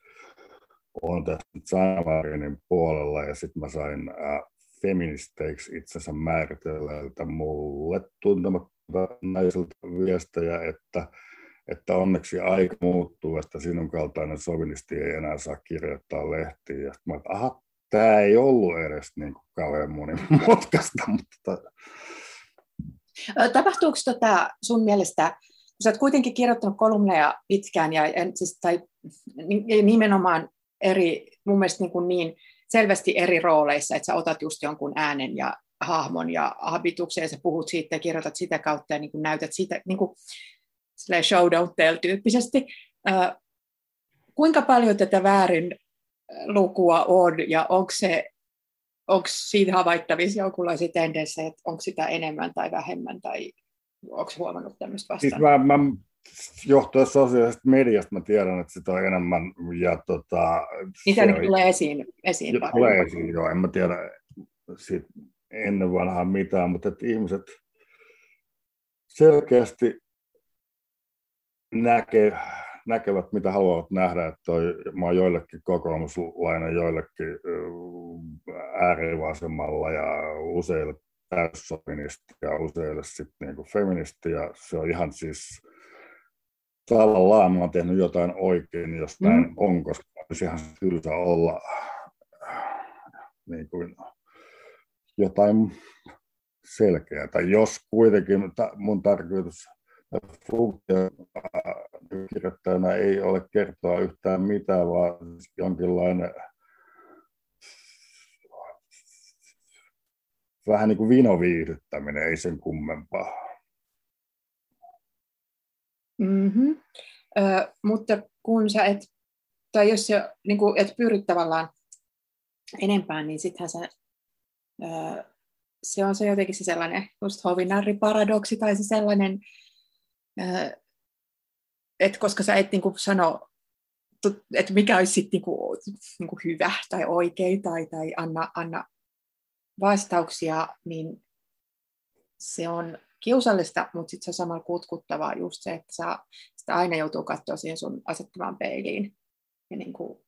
olen tässä Sanamarinin puolella ja sitten mä sain äh, feministeiksi itsensä määritelleltä mulle tuntematta naisilta viestejä, että että onneksi aika muuttuu, että sinun kaltainen sovinisti ei enää saa kirjoittaa lehtiä. Ja mä että aha, tämä ei ollut edes niin kuin kauhean monimutkaista. Mutta... Tapahtuuko tota sun mielestä, kun sä oot kuitenkin kirjoittanut kolumneja pitkään ja siis, tai nimenomaan eri, mun mielestä niin, kuin niin selvästi eri rooleissa, että sä otat just jonkun äänen ja hahmon ja habituksen ja sä puhut siitä ja kirjoitat sitä kautta ja niin kuin näytät sitä, niin kuin, show don't tell tyyppisesti. Äh, kuinka paljon tätä väärin lukua on ja onko se onko siitä havaittavissa jonkinlaisia tendenssejä, että onko sitä enemmän tai vähemmän, tai onko huomannut tämmöistä vastaan? Siis mä, mä johtuen sosiaalisesta mediasta mä tiedän, että sitä on enemmän. Ja tota, niin se on, tulee esiin, esiin Tulee esiin, joo. En mä tiedä siitä ennen vanhaa mitään, mutta että ihmiset selkeästi näkee, näkevät, mitä haluavat nähdä, että toi, mä oon joillekin kokoomuslainen, joillekin äärivasemmalla ja useille täyssovinisti ja useille sitten niin feministi, ja se on ihan siis tavallaan mä oon tehnyt jotain oikein, jos mm. näin on, koska olisi ihan tylsä olla niin kuin jotain selkeää. Tai jos kuitenkin mun tarkoitus funktio kirjoittajana ei ole kertoa yhtään mitään, vaan jonkinlainen vähän niin kuin vinoviihdyttäminen, ei sen kummempaa. Mm-hmm. Ö, mutta kun sä et, tai jos sä niin kuin, et pyri tavallaan enempään, niin sittenhän sä, se on se jotenkin se sellainen just hovinarriparadoksi tai se sellainen, et koska sä et niin kuin sano, että mikä olisi sitten niin kuin, niin kuin hyvä tai oikein tai, tai anna, anna vastauksia, niin se on kiusallista, mutta sitten se on samalla kutkuttavaa just se, että sä, sitä aina joutuu katsoa siihen sun asettamaan peiliin. Ja niin, kuin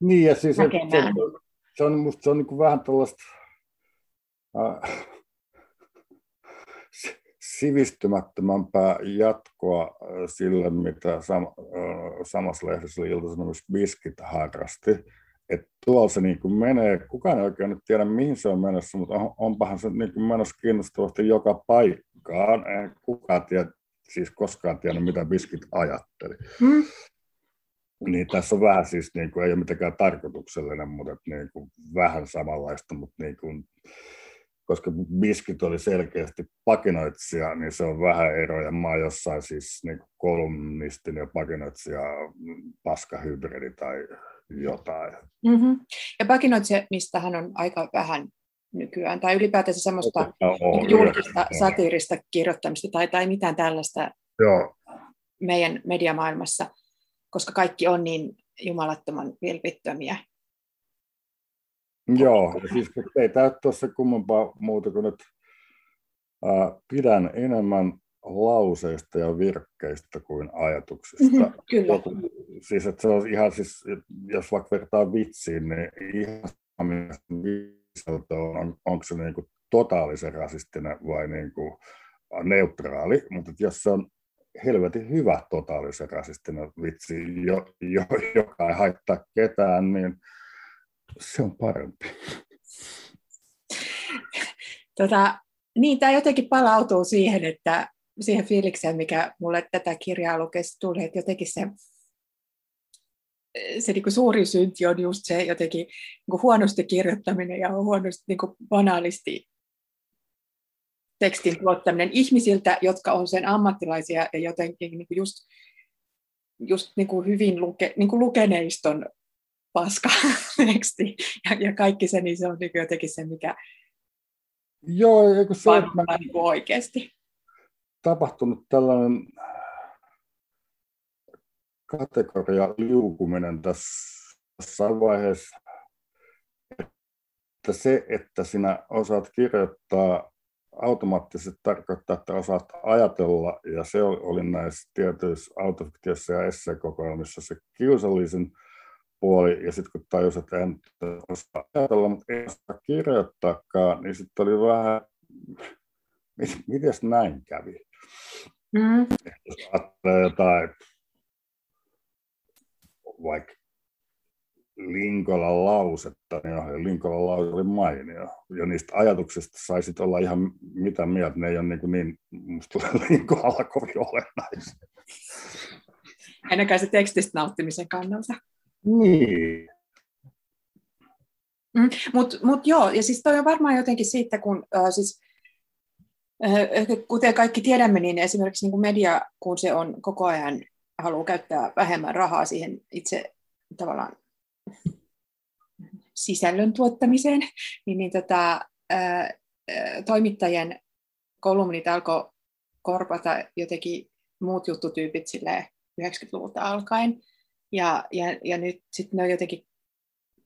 niin ja siis se, se, se on, musta se on niin vähän tällaista, äh, sivistymättömämpää jatkoa sille, mitä sam, äh, samassa lehdessä ilta Biskit harrasti. Että tuolla se niin kuin menee, kukaan ei oikein nyt tiedä mihin se on menossa, mutta on, onpahan se niin kuin menossa kiinnostavasti joka paikkaan. En kukaan tiedä, siis koskaan tiedä, mitä Biskit ajatteli. Hmm. Niin tässä on vähän siis, niin kuin, ei ole mitenkään tarkoituksellinen, mutta niin kuin, vähän samanlaista, mutta niin kuin, koska Biskit oli selkeästi pakinoitsija, niin se on vähän eroja. Mä oon jossain siis niin kolumnistin ja pakinoitsija paskahybridi tai jotain. Mm-hmm. Ja pakinoitsija, mistä hän on aika vähän nykyään, tai ylipäätänsä semmoista on, julkista on. satiirista kirjoittamista tai, tai mitään tällaista Joo. meidän mediamaailmassa, koska kaikki on niin jumalattoman vilpittömiä. Joo, siis ei tämä tuossa kummempaa muuta kuin, että ää, pidän enemmän lauseista ja virkkeistä kuin ajatuksista. Mm-hmm, kyllä. Siis, että se on ihan siis, jos vaikka vertaa vitsiin, niin ihan on, on, onko se niin kuin totaalisen rasistinen vai niin kuin neutraali, mutta jos se on helvetin hyvä totaalisen rasistinen vitsi, jo, jo, joka ei haittaa ketään, niin se on parempi. Tota, niin, tämä jotenkin palautuu siihen, että siihen fiilikseen, mikä mulle tätä kirjaa lukesi tuli, että jotenkin se, se niin kuin suurin synti on just se jotenkin niin huonosti kirjoittaminen ja huonosti niin banaalisti tekstin tuottaminen ihmisiltä, jotka on sen ammattilaisia ja jotenkin niin kuin just, just niin kuin hyvin luke, niin kuin lukeneiston paska teksti ja, ja kaikki se, niin se on niin jotenkin se, mikä Joo, eikö se on niin oikeasti. Tapahtunut tällainen kategoria liukuminen tässä vaiheessa, että se, että sinä osaat kirjoittaa automaattisesti tarkoittaa, että osaat ajatella, ja se oli näissä tietyissä autofiktioissa ja esseekokoelmissa se kiusallisen puoli, ja sitten kun tajus, että en osaa ajatella, mutta ei osaa kirjoittaakaan, niin sitten oli vähän, miten näin kävi? Mm. Jos ajattelee jotain, vaikka Linkolan lausetta, niin Linkolan lause oli mainio. Ja niistä ajatuksista saisit olla ihan mitä mieltä, ne ei ole niin, niin musta Linkolalla kovin olennaisia. Ainakaan se tekstistä nauttimisen kannalta. Niin. Mm, Mutta mut joo, ja siis toi on varmaan jotenkin siitä, kun äh, siis, äh, kuten kaikki tiedämme, niin esimerkiksi niin kuin media, kun se on koko ajan haluaa käyttää vähemmän rahaa siihen itse tavallaan sisällön tuottamiseen, niin, niin tota, ää, toimittajien kolumnit alkoi korpata jotenkin muut juttutyypit 90-luvulta alkaen. Ja, ja, ja nyt sitten ne on jotenkin,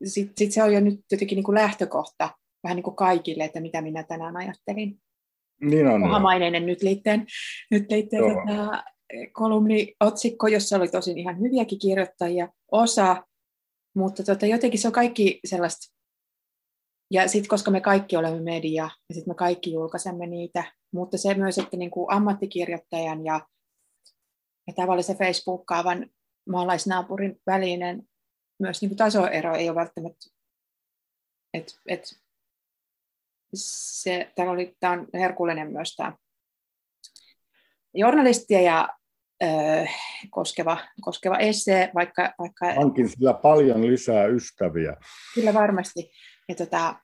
sit, sit se on jo nyt jotenkin niin kuin lähtökohta vähän niin kuin kaikille, että mitä minä tänään ajattelin. Niin on. Ohamaineinen nyt liitteen, nyt liitteen tota, kolumniotsikko, jossa oli tosin ihan hyviäkin kirjoittajia. Osa mutta tota, jotenkin se on kaikki sellaista, ja sitten koska me kaikki olemme media, ja sitten me kaikki julkaisemme niitä, mutta se myös, että niin kuin ammattikirjoittajan ja, ja tavallisen Facebookkaavan maalaisnaapurin välinen myös niin kuin tasoero ei ole välttämättä, että et, se, täällä oli, tämä on herkullinen myös tämä journalistia ja koskeva, koskeva esse, vaikka... vaikka Hankin sillä paljon lisää ystäviä. Kyllä varmasti. Ja, tota,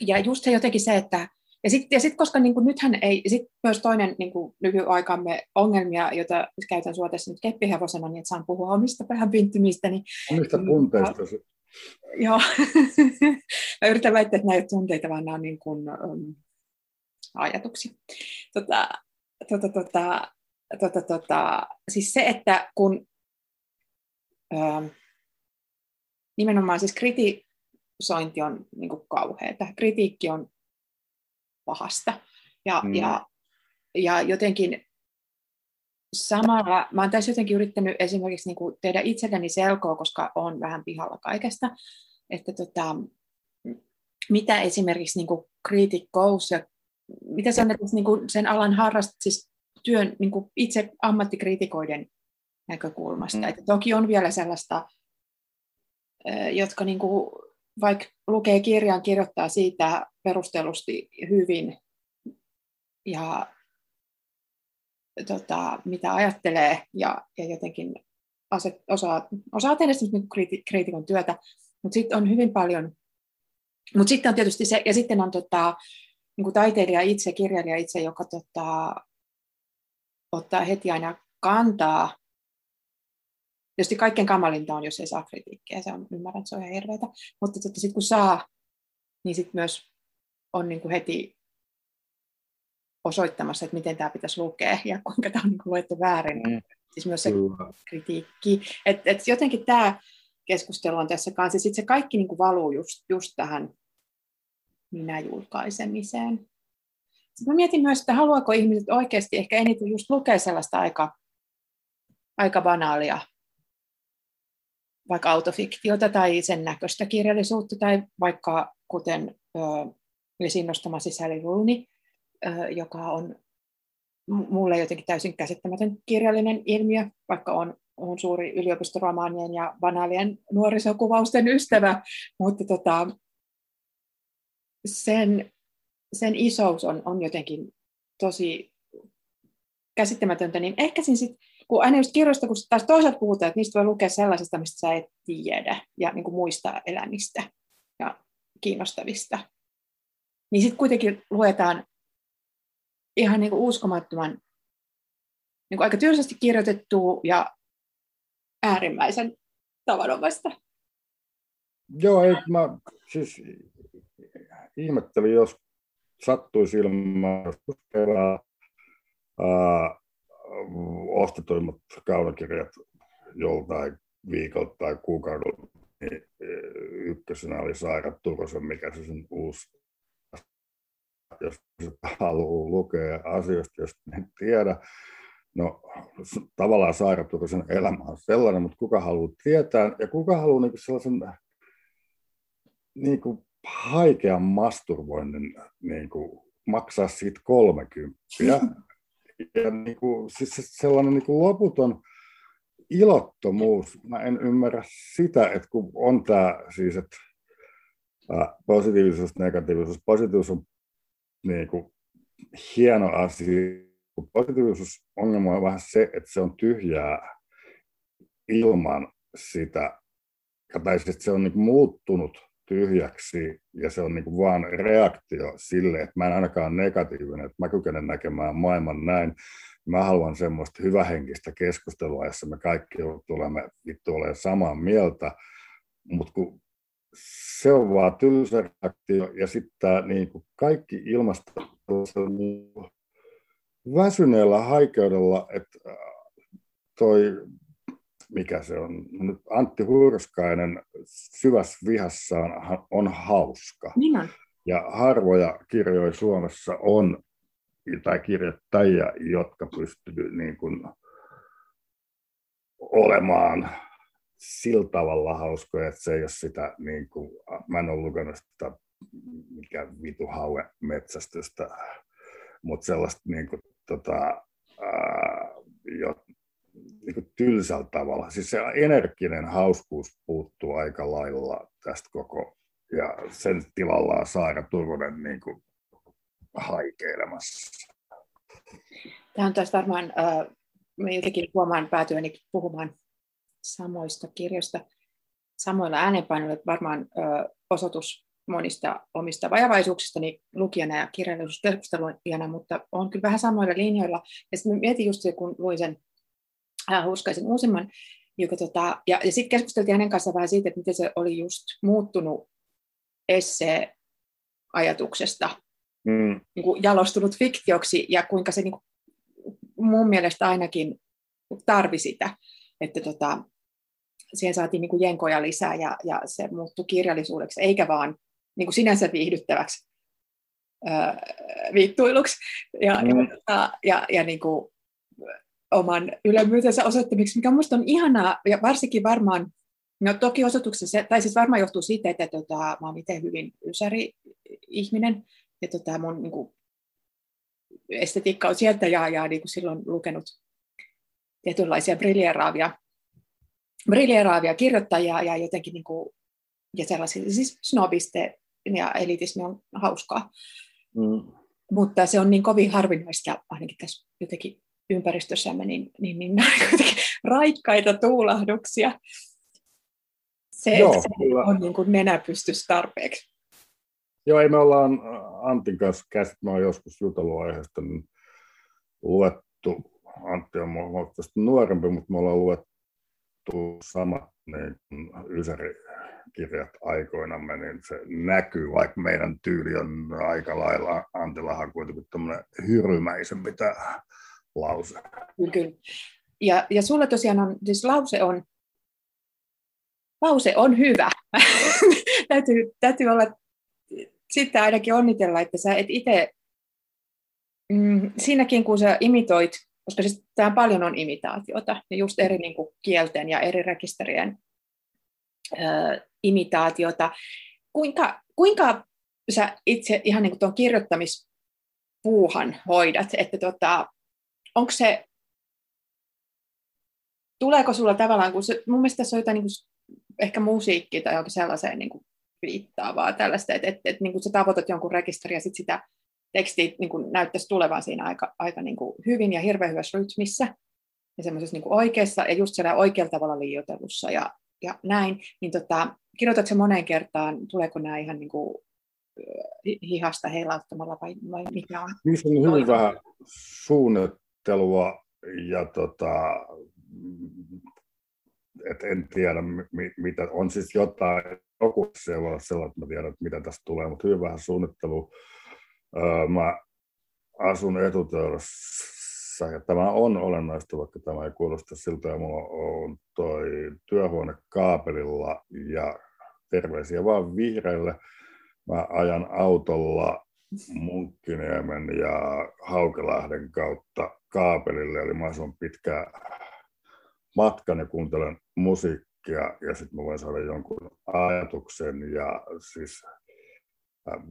ja just se jotenkin se, että ja sitten ja sit, koska niin kuin, nythän ei, sit myös toinen niin kuin, nykyaikamme ongelmia, jota käytän sua tässä nyt keppihevosena, niin että saan puhua omista vähän pinttymistä. Niin, omista tunteista. Joo. Mä yritän väittää, että näitä tunteita, vaan nämä on niin kuin, um, ajatuksia. Tota, tota, tota, tota, tota, siis se, että kun ö, nimenomaan siis kritisointi on niin kuin kauheata, kritiikki on pahasta. Ja, mm. ja, ja jotenkin samalla, mä oon tässä jotenkin yrittänyt esimerkiksi niin kuin tehdä itselleni selkoa, koska on vähän pihalla kaikesta, että tota, mitä esimerkiksi niin kuin kriitikkous ja mitä sen, niin kuin sen alan harrastat, siis työn niin kuin itse ammattikritikoiden näkökulmasta. Mm. Että toki on vielä sellaista, jotka niin kuin, vaikka lukee kirjan, kirjoittaa siitä perustellusti hyvin ja tota, mitä ajattelee ja, ja jotenkin aset, osaa, osaa tehdä niin kriti, kriitikon työtä, mutta sitten on hyvin paljon, mutta sitten on tietysti se, ja sitten on tota, niin kuin taiteilija itse, kirjailija itse, joka tota, ottaa heti aina kantaa. Tietysti kaikkein kamalinta on, jos ei saa kritiikkiä, se on, ymmärrän, että se on ihan hirveätä. Mutta sitten kun saa, niin sitten myös on niin kuin heti osoittamassa, että miten tämä pitäisi lukea ja kuinka tämä on niin kuin luettu väärin. Mm. Siis myös se kritiikki. Et, et jotenkin tämä keskustelu on tässä kanssa. Sitten se kaikki niin kuin valuu just, just tähän minä julkaisemiseen. Sitten mä mietin myös, että haluaako ihmiset oikeasti ehkä eniten just lukea sellaista aika, aika banaalia, vaikka autofiktiota tai sen näköistä kirjallisuutta, tai vaikka kuten esiin nostama Sally Rooney, joka on mulle jotenkin täysin käsittämätön kirjallinen ilmiö, vaikka on, on suuri yliopistoromaanien ja banaalien nuorisokuvausten ystävä, mutta tota, sen sen isous on, on jotenkin tosi käsittämätöntä, niin ehkä siinä sit, kun aina just kirjoista, kun taas toisaalta puhutaan, että niistä voi lukea sellaisesta, mistä sä et tiedä, ja niin muista elämistä ja kiinnostavista, niin sitten kuitenkin luetaan ihan niin uskomattoman niin aika tylsästi kirjoitettua ja äärimmäisen tavanomaista. Joo, ei, mä siis ihmettelin jos sattui silmään ostetuimmat kaunokirjat joltain viikolta tai kuukaudelta, niin ykkösenä oli Saira Turusen, mikä se sen uusi jos haluaa lukea asioista, jos en tiedä. No tavallaan Saira Turusen elämä on sellainen, mutta kuka haluaa tietää ja kuka haluaa niin sellaisen niin haikean masturvoinnin niin kuin maksaa siitä 30. Ja niin kuin, siis sellainen niin kuin loputon ilottomuus. Mä en ymmärrä sitä, että kun on tämä siis, että positiivisuus, negatiivisuus. Positiivisuus on niin kuin, hieno asia. Positiivisuusongelma on vähän se, että se on tyhjää ilman sitä, tai siis se on niin muuttunut tyhjäksi ja se on niin kuin vaan reaktio sille, että mä en ainakaan negatiivinen, että mä kykenen näkemään maailman näin. Mä haluan semmoista hyvähenkistä keskustelua, jossa me kaikki tulemme vittu olemaan samaa mieltä, mutta kun se on vaan tylsä reaktio ja sitten niin kaikki ilmasta niin väsyneellä haikeudella, että toi mikä se on, nyt Antti Hurskainen syvässä vihassaan on hauska. Niin on. Ja harvoja kirjoja Suomessa on, tai kirjoittajia, jotka pystyvät niin kuin olemaan sillä tavalla hauskoja, että se ei ole sitä, niin kuin, mä en ole lukenut sitä mikä vitu haue metsästystä, mutta sellaista niin kuin, tota, ää, niin tylsällä tavalla. Siis se energinen hauskuus puuttuu aika lailla tästä koko, ja sen tilallaan Saara Turunen niin kuin haikeilemassa. Tämä on taas varmaan, äh, jotenkin huomaan päätyäni puhumaan samoista kirjoista samoilla äänenpainoilla, varmaan äh, osoitus monista omista vajavaisuuksistani lukijana ja kirjallisuuskeskusteluijana, mutta on kyllä vähän samoilla linjoilla. Ja sitten mietin just se, kun luin sen Huskaisen uusimman. Joka, tota, ja, ja sitten keskusteltiin hänen kanssaan vähän siitä, että miten se oli just muuttunut esse-ajatuksesta mm. niin kuin jalostunut fiktioksi ja kuinka se niin kuin, mun mielestä ainakin tarvi sitä, että tota, siihen saatiin niin kuin jenkoja lisää ja, ja se muuttui kirjallisuudeksi, eikä vaan niin kuin sinänsä viihdyttäväksi öö, viittuiluksi. Ja, mm. ja, ja, ja, ja niin kuin, oman ylemmyytensä osoittamiksi, mikä minusta on ihanaa, ja varsinkin varmaan, no toki osoituksessa, tai siis varmaan johtuu siitä, että tota, mä olen itse hyvin ysäri ihminen, ja tota, mun niin kuin, estetiikka on sieltä, ja, ja niin kuin silloin lukenut tietynlaisia briljeeraavia, briljeeraavia kirjoittajia, ja jotenkin niin kuin, ja sellaisia, siis snobiste ja elitismi on hauskaa. Mm. Mutta se on niin kovin harvinaista, ainakin tässä jotenkin ympäristössämme, niin, niin, niin nämä raikkaita tuulahduksia. Se, Joo, se on niin kuin nenä tarpeeksi. Joo, ei me ollaan äh, Antin kanssa käsit, mä joskus jutellut aiheesta, niin luettu, Antti on huomattavasti nuorempi, mutta me ollaan luettu samat niin Ysäri-kirjat aikoinamme, niin se näkyy, vaikka meidän tyyli on aika lailla, Antillahan kuitenkin tämmöinen hyrymäisempi tämä lause. Kyllä. Ja, ja sulla tosiaan on, siis lause on, lause on hyvä. täytyy, täytyy olla, sitten ainakin onnitella, että sä et itse, mm, siinäkin kun sä imitoit, koska siis tämä paljon on imitaatiota, ja just eri niin kuin, kielten ja eri rekisterien äh, imitaatiota, kuinka, kuinka sä itse ihan niin kuin tuon kirjoittamispuuhan hoidat, että tota, onko se, tuleeko sulla tavallaan, kun se, mun mielestä tässä on jotain niin ehkä musiikki tai jokin sellaiseen niin kuin viittaavaa tällaista, että, että, että niin kuin sä tavoitat jonkun rekisteriä ja sitten sitä tekstiä niin kuin näyttäisi tulevan siinä aika, aika niin kuin hyvin ja hirveän hyvässä rytmissä ja semmoisessa niin kuin oikeassa ja just siellä oikealla tavalla liioitelussa ja, ja näin, niin tota, kirjoitatko se moneen kertaan, tuleeko nämä ihan niin kuin hihasta heilauttamalla vai, vai mikä on? Niissä on hyvin vähän suunnat, ajattelua ja tota, et en tiedä, mi, mitä, on siis jotain, joku se voi olla sellainen, että mä tiedän, että mitä tästä tulee, mutta hyvin vähän suunnittelu. Öö, mä asun etutöydessä ja tämä on olennaista, vaikka tämä ei kuulosta siltä, ja mulla on toi työhuone kaapelilla, ja terveisiä vaan vihreille. Mä ajan autolla Munkkiniemen ja Haukelahden kautta kaapelille, eli asun pitkään matkan ja kuuntelen musiikkia, ja sitten mä voin saada jonkun ajatuksen, ja siis äh,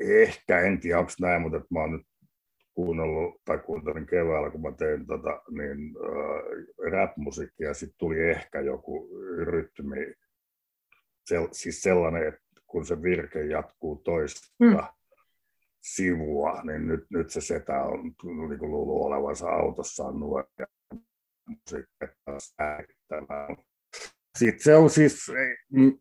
ehkä, en tiedä onko näin, mutta mä oon nyt kuunnellut tai kuuntelin keväällä, kun mä tein tota, niin, äh, rap-musiikkia, sitten tuli ehkä joku rytmi, sel, siis sellainen, että kun se virke jatkuu toista mm. Sivua, niin nyt, nyt se setä on niin kuin luullut olevansa autossaan nuori musiikkia Sitten se on siis,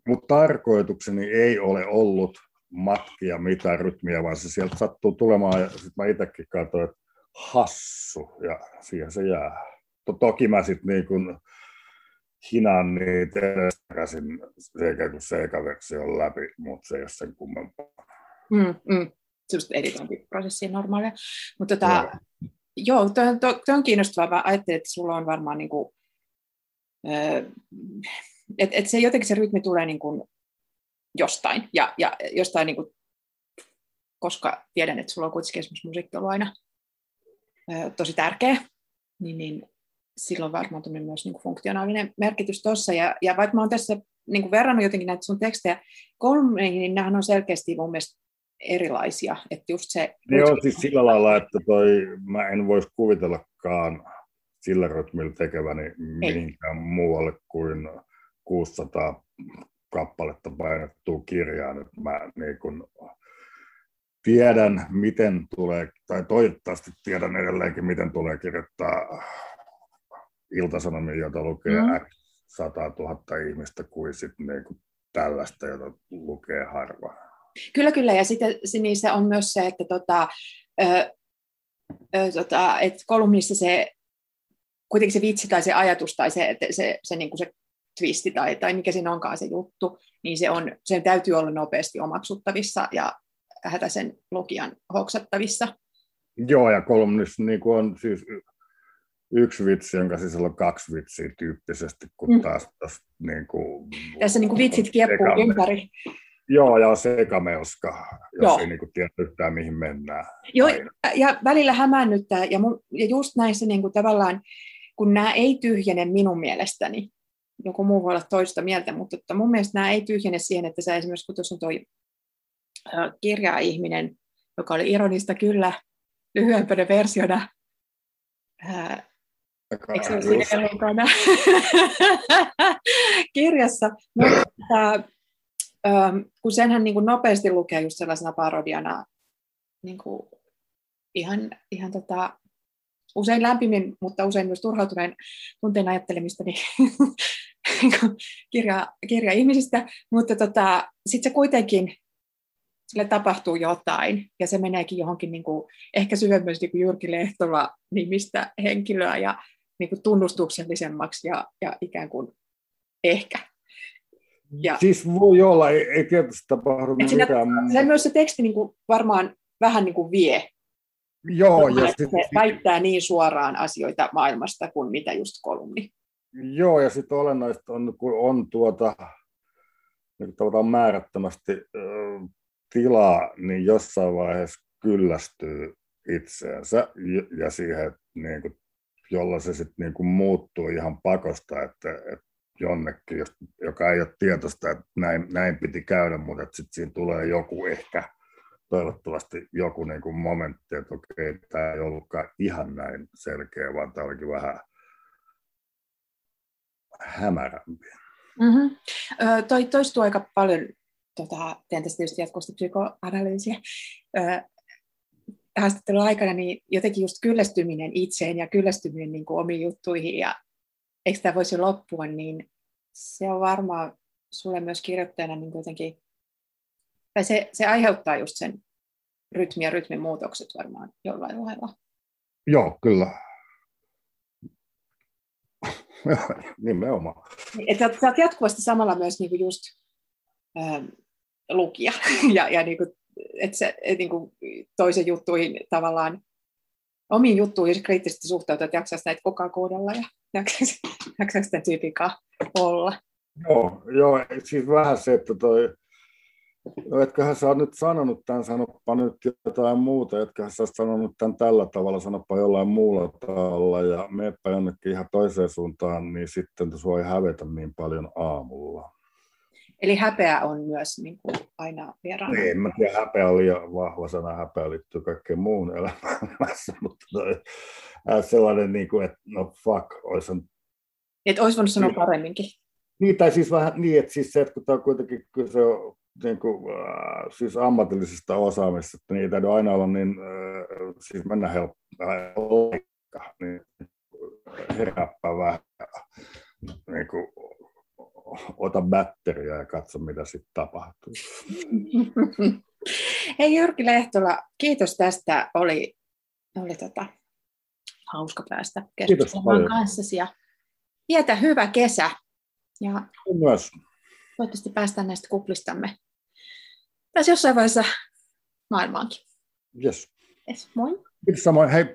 mutta tarkoitukseni ei ole ollut matkia mitään rytmiä, vaan se sieltä sattuu tulemaan ja sitten mä itsekin katsoin, että hassu ja siihen se jää. Toki mä sitten niin kun hinan niitä takaisin sekä kun seikaversio läpi, mutta se ei ole sen kummempaa. Mm, mm. Semmoista editointiprosessia normaalia. Mutta tota, joo, joo toi, toi, toi, on kiinnostavaa. Mä ajattelin, että sulla on varmaan niin kuin, että et se jotenkin se rytmi tulee niin kuin jostain, ja, ja jostain, niin kuin, koska tiedän, että sulla on kuitenkin esimerkiksi musiikki ollut aina tosi tärkeä, niin, niin silloin varmaan myös niin kuin funktionaalinen merkitys tuossa. Ja, ja vaikka mä oon tässä niin kuin verrannut jotenkin näitä sun tekstejä kolmeihin, niin nämähän on selkeästi mun mielestä erilaisia. Että just se... Ne on siis sillä lailla, että toi, mä en voisi kuvitellakaan sillä rytmillä tekeväni mihinkään muualle kuin 600 kappaletta painettua kirjaan. Että mä niin kun tiedän, miten tulee, tai toivottavasti tiedän edelleenkin, miten tulee kirjoittaa iltasanomia, jota lukee mm. 100 000 ihmistä, kuin sitten niin tällaista, jota lukee harva. Kyllä, kyllä. Ja sitten niissä on myös se, että tota, ö, ö, tota, et kolumnissa se kuitenkin se vitsi tai se ajatus tai se, että se, se, niin kuin se twisti tai, tai mikä siinä onkaan se juttu, niin se on, sen täytyy olla nopeasti omaksuttavissa ja hätäisen lukijan hoksattavissa. Joo, ja kolumnissa niin on siis yksi vitsi, jonka sisällä on kaksi vitsiä tyyppisesti, kun mm. taas niin kuin, Tässä niin kuin vitsit kieppuu ympäri. Joo, ja sekamelska, jos Joo. ei niin kuin tiedä yhtään, mihin mennään. Joo, ja välillä hämännyttää, ja, mun, ja just näissä niin kuin tavallaan, kun nämä ei tyhjene minun mielestäni, joku muu voi olla toista mieltä, mutta että mun mielestä nämä ei tyhjene siihen, että sä esimerkiksi, kun tuossa on toi kirja-ihminen, joka oli ironista kyllä, lyhyempänä versiona, Eikö se ole kirjassa? Mutta kun senhän niin kuin nopeasti lukee just sellaisena parodiana niin kuin ihan, ihan tota, usein lämpimin, mutta usein myös turhautuneen tunteen ajattelemista niin, kirja, kirja ihmisistä, mutta tota, sitten se kuitenkin sille tapahtuu jotain, ja se meneekin johonkin niin kuin, ehkä syvemmästi niin kuin Jyrki Lehtola nimistä henkilöä, ja niin kuin tunnustuksellisemmaksi, ja, ja ikään kuin ehkä. Ja, siis voi olla, ei, ei tietysti tapahdu mitään. Se myös se teksti niin kuin varmaan vähän niin kuin vie. Joo, ja sit, se väittää niin suoraan asioita maailmasta kuin mitä just kolumni. Joo, ja sitten olennaista on, kun on tuota, niin määrättömästi tilaa, niin jossain vaiheessa kyllästyy itseensä ja siihen, niin kuin, jolla se sitten niin kuin muuttuu ihan pakosta, että, että jonnekin, joka ei ole tietoista, että näin, näin piti käydä, mutta sitten siinä tulee joku ehkä, toivottavasti joku niin kuin momentti, että okei, tämä ei ollutkaan ihan näin selkeä, vaan tämä olikin vähän hämärämpi. Mm-hmm. toi toistuu aika paljon tota, teen tässä tietysti jatkuvasti psykoanalyysiä haastattelun aikana, niin jotenkin just kyllästyminen itseen ja kyllästyminen niin kuin omiin juttuihin ja eikö tämä voisi loppua, niin se on varmaan sulle myös kirjoittajana niin jotenkin, tai se, se aiheuttaa just sen rytmi ja rytmin muutokset varmaan jollain lailla. Joo, kyllä. Nimenomaan. Että sä, sä oot jatkuvasti samalla myös niin kuin just ähm, lukija ja, ja niin kuin, että se, et niin kuin toisen juttuihin tavallaan omiin juttuihin kriittisesti suhtautua, että jaksaisi näitä koko koodalla ja jaksaisi, jaksaisi tämän tyypin olla. Joo, joo, siis vähän se, että toi, no etköhän sä nyt sanonut tämän, sanoppa nyt jotain muuta, etköhän sä sanonut tämän tällä tavalla, sanoppa jollain muulla tavalla ja meepä jonnekin ihan toiseen suuntaan, niin sitten sua ei hävetä niin paljon aamulla. Eli häpeä on myös niin kuin aina vieraana. Niin, mä tiedä, häpeä on liian vahva sana, häpeä liittyy kaikkeen muun elämässä, mutta toi, sellainen, niin kuin, että no fuck, olisi Että olisi voinut sanoa paremminkin. Niin, tai siis vähän niin, että siis se, että kun tämä on kuitenkin kyse on niin kuin, äh, siis ammatillisesta osaamisesta, niin ei täytyy aina olla niin, äh, siis mennä helppoa, niin herääppää vähän, niin kuin, ota batteria ja katso, mitä sitten tapahtuu. Hei Jyrki Lehtola, kiitos tästä. Oli, oli tota, hauska päästä keskustelemaan kanssasi. Ja vietä hyvä kesä. Ja myös. Toivottavasti päästään näistä kuplistamme tässä jossain vaiheessa maailmaankin. Yes. yes moi. Kiitos samoin. Hei.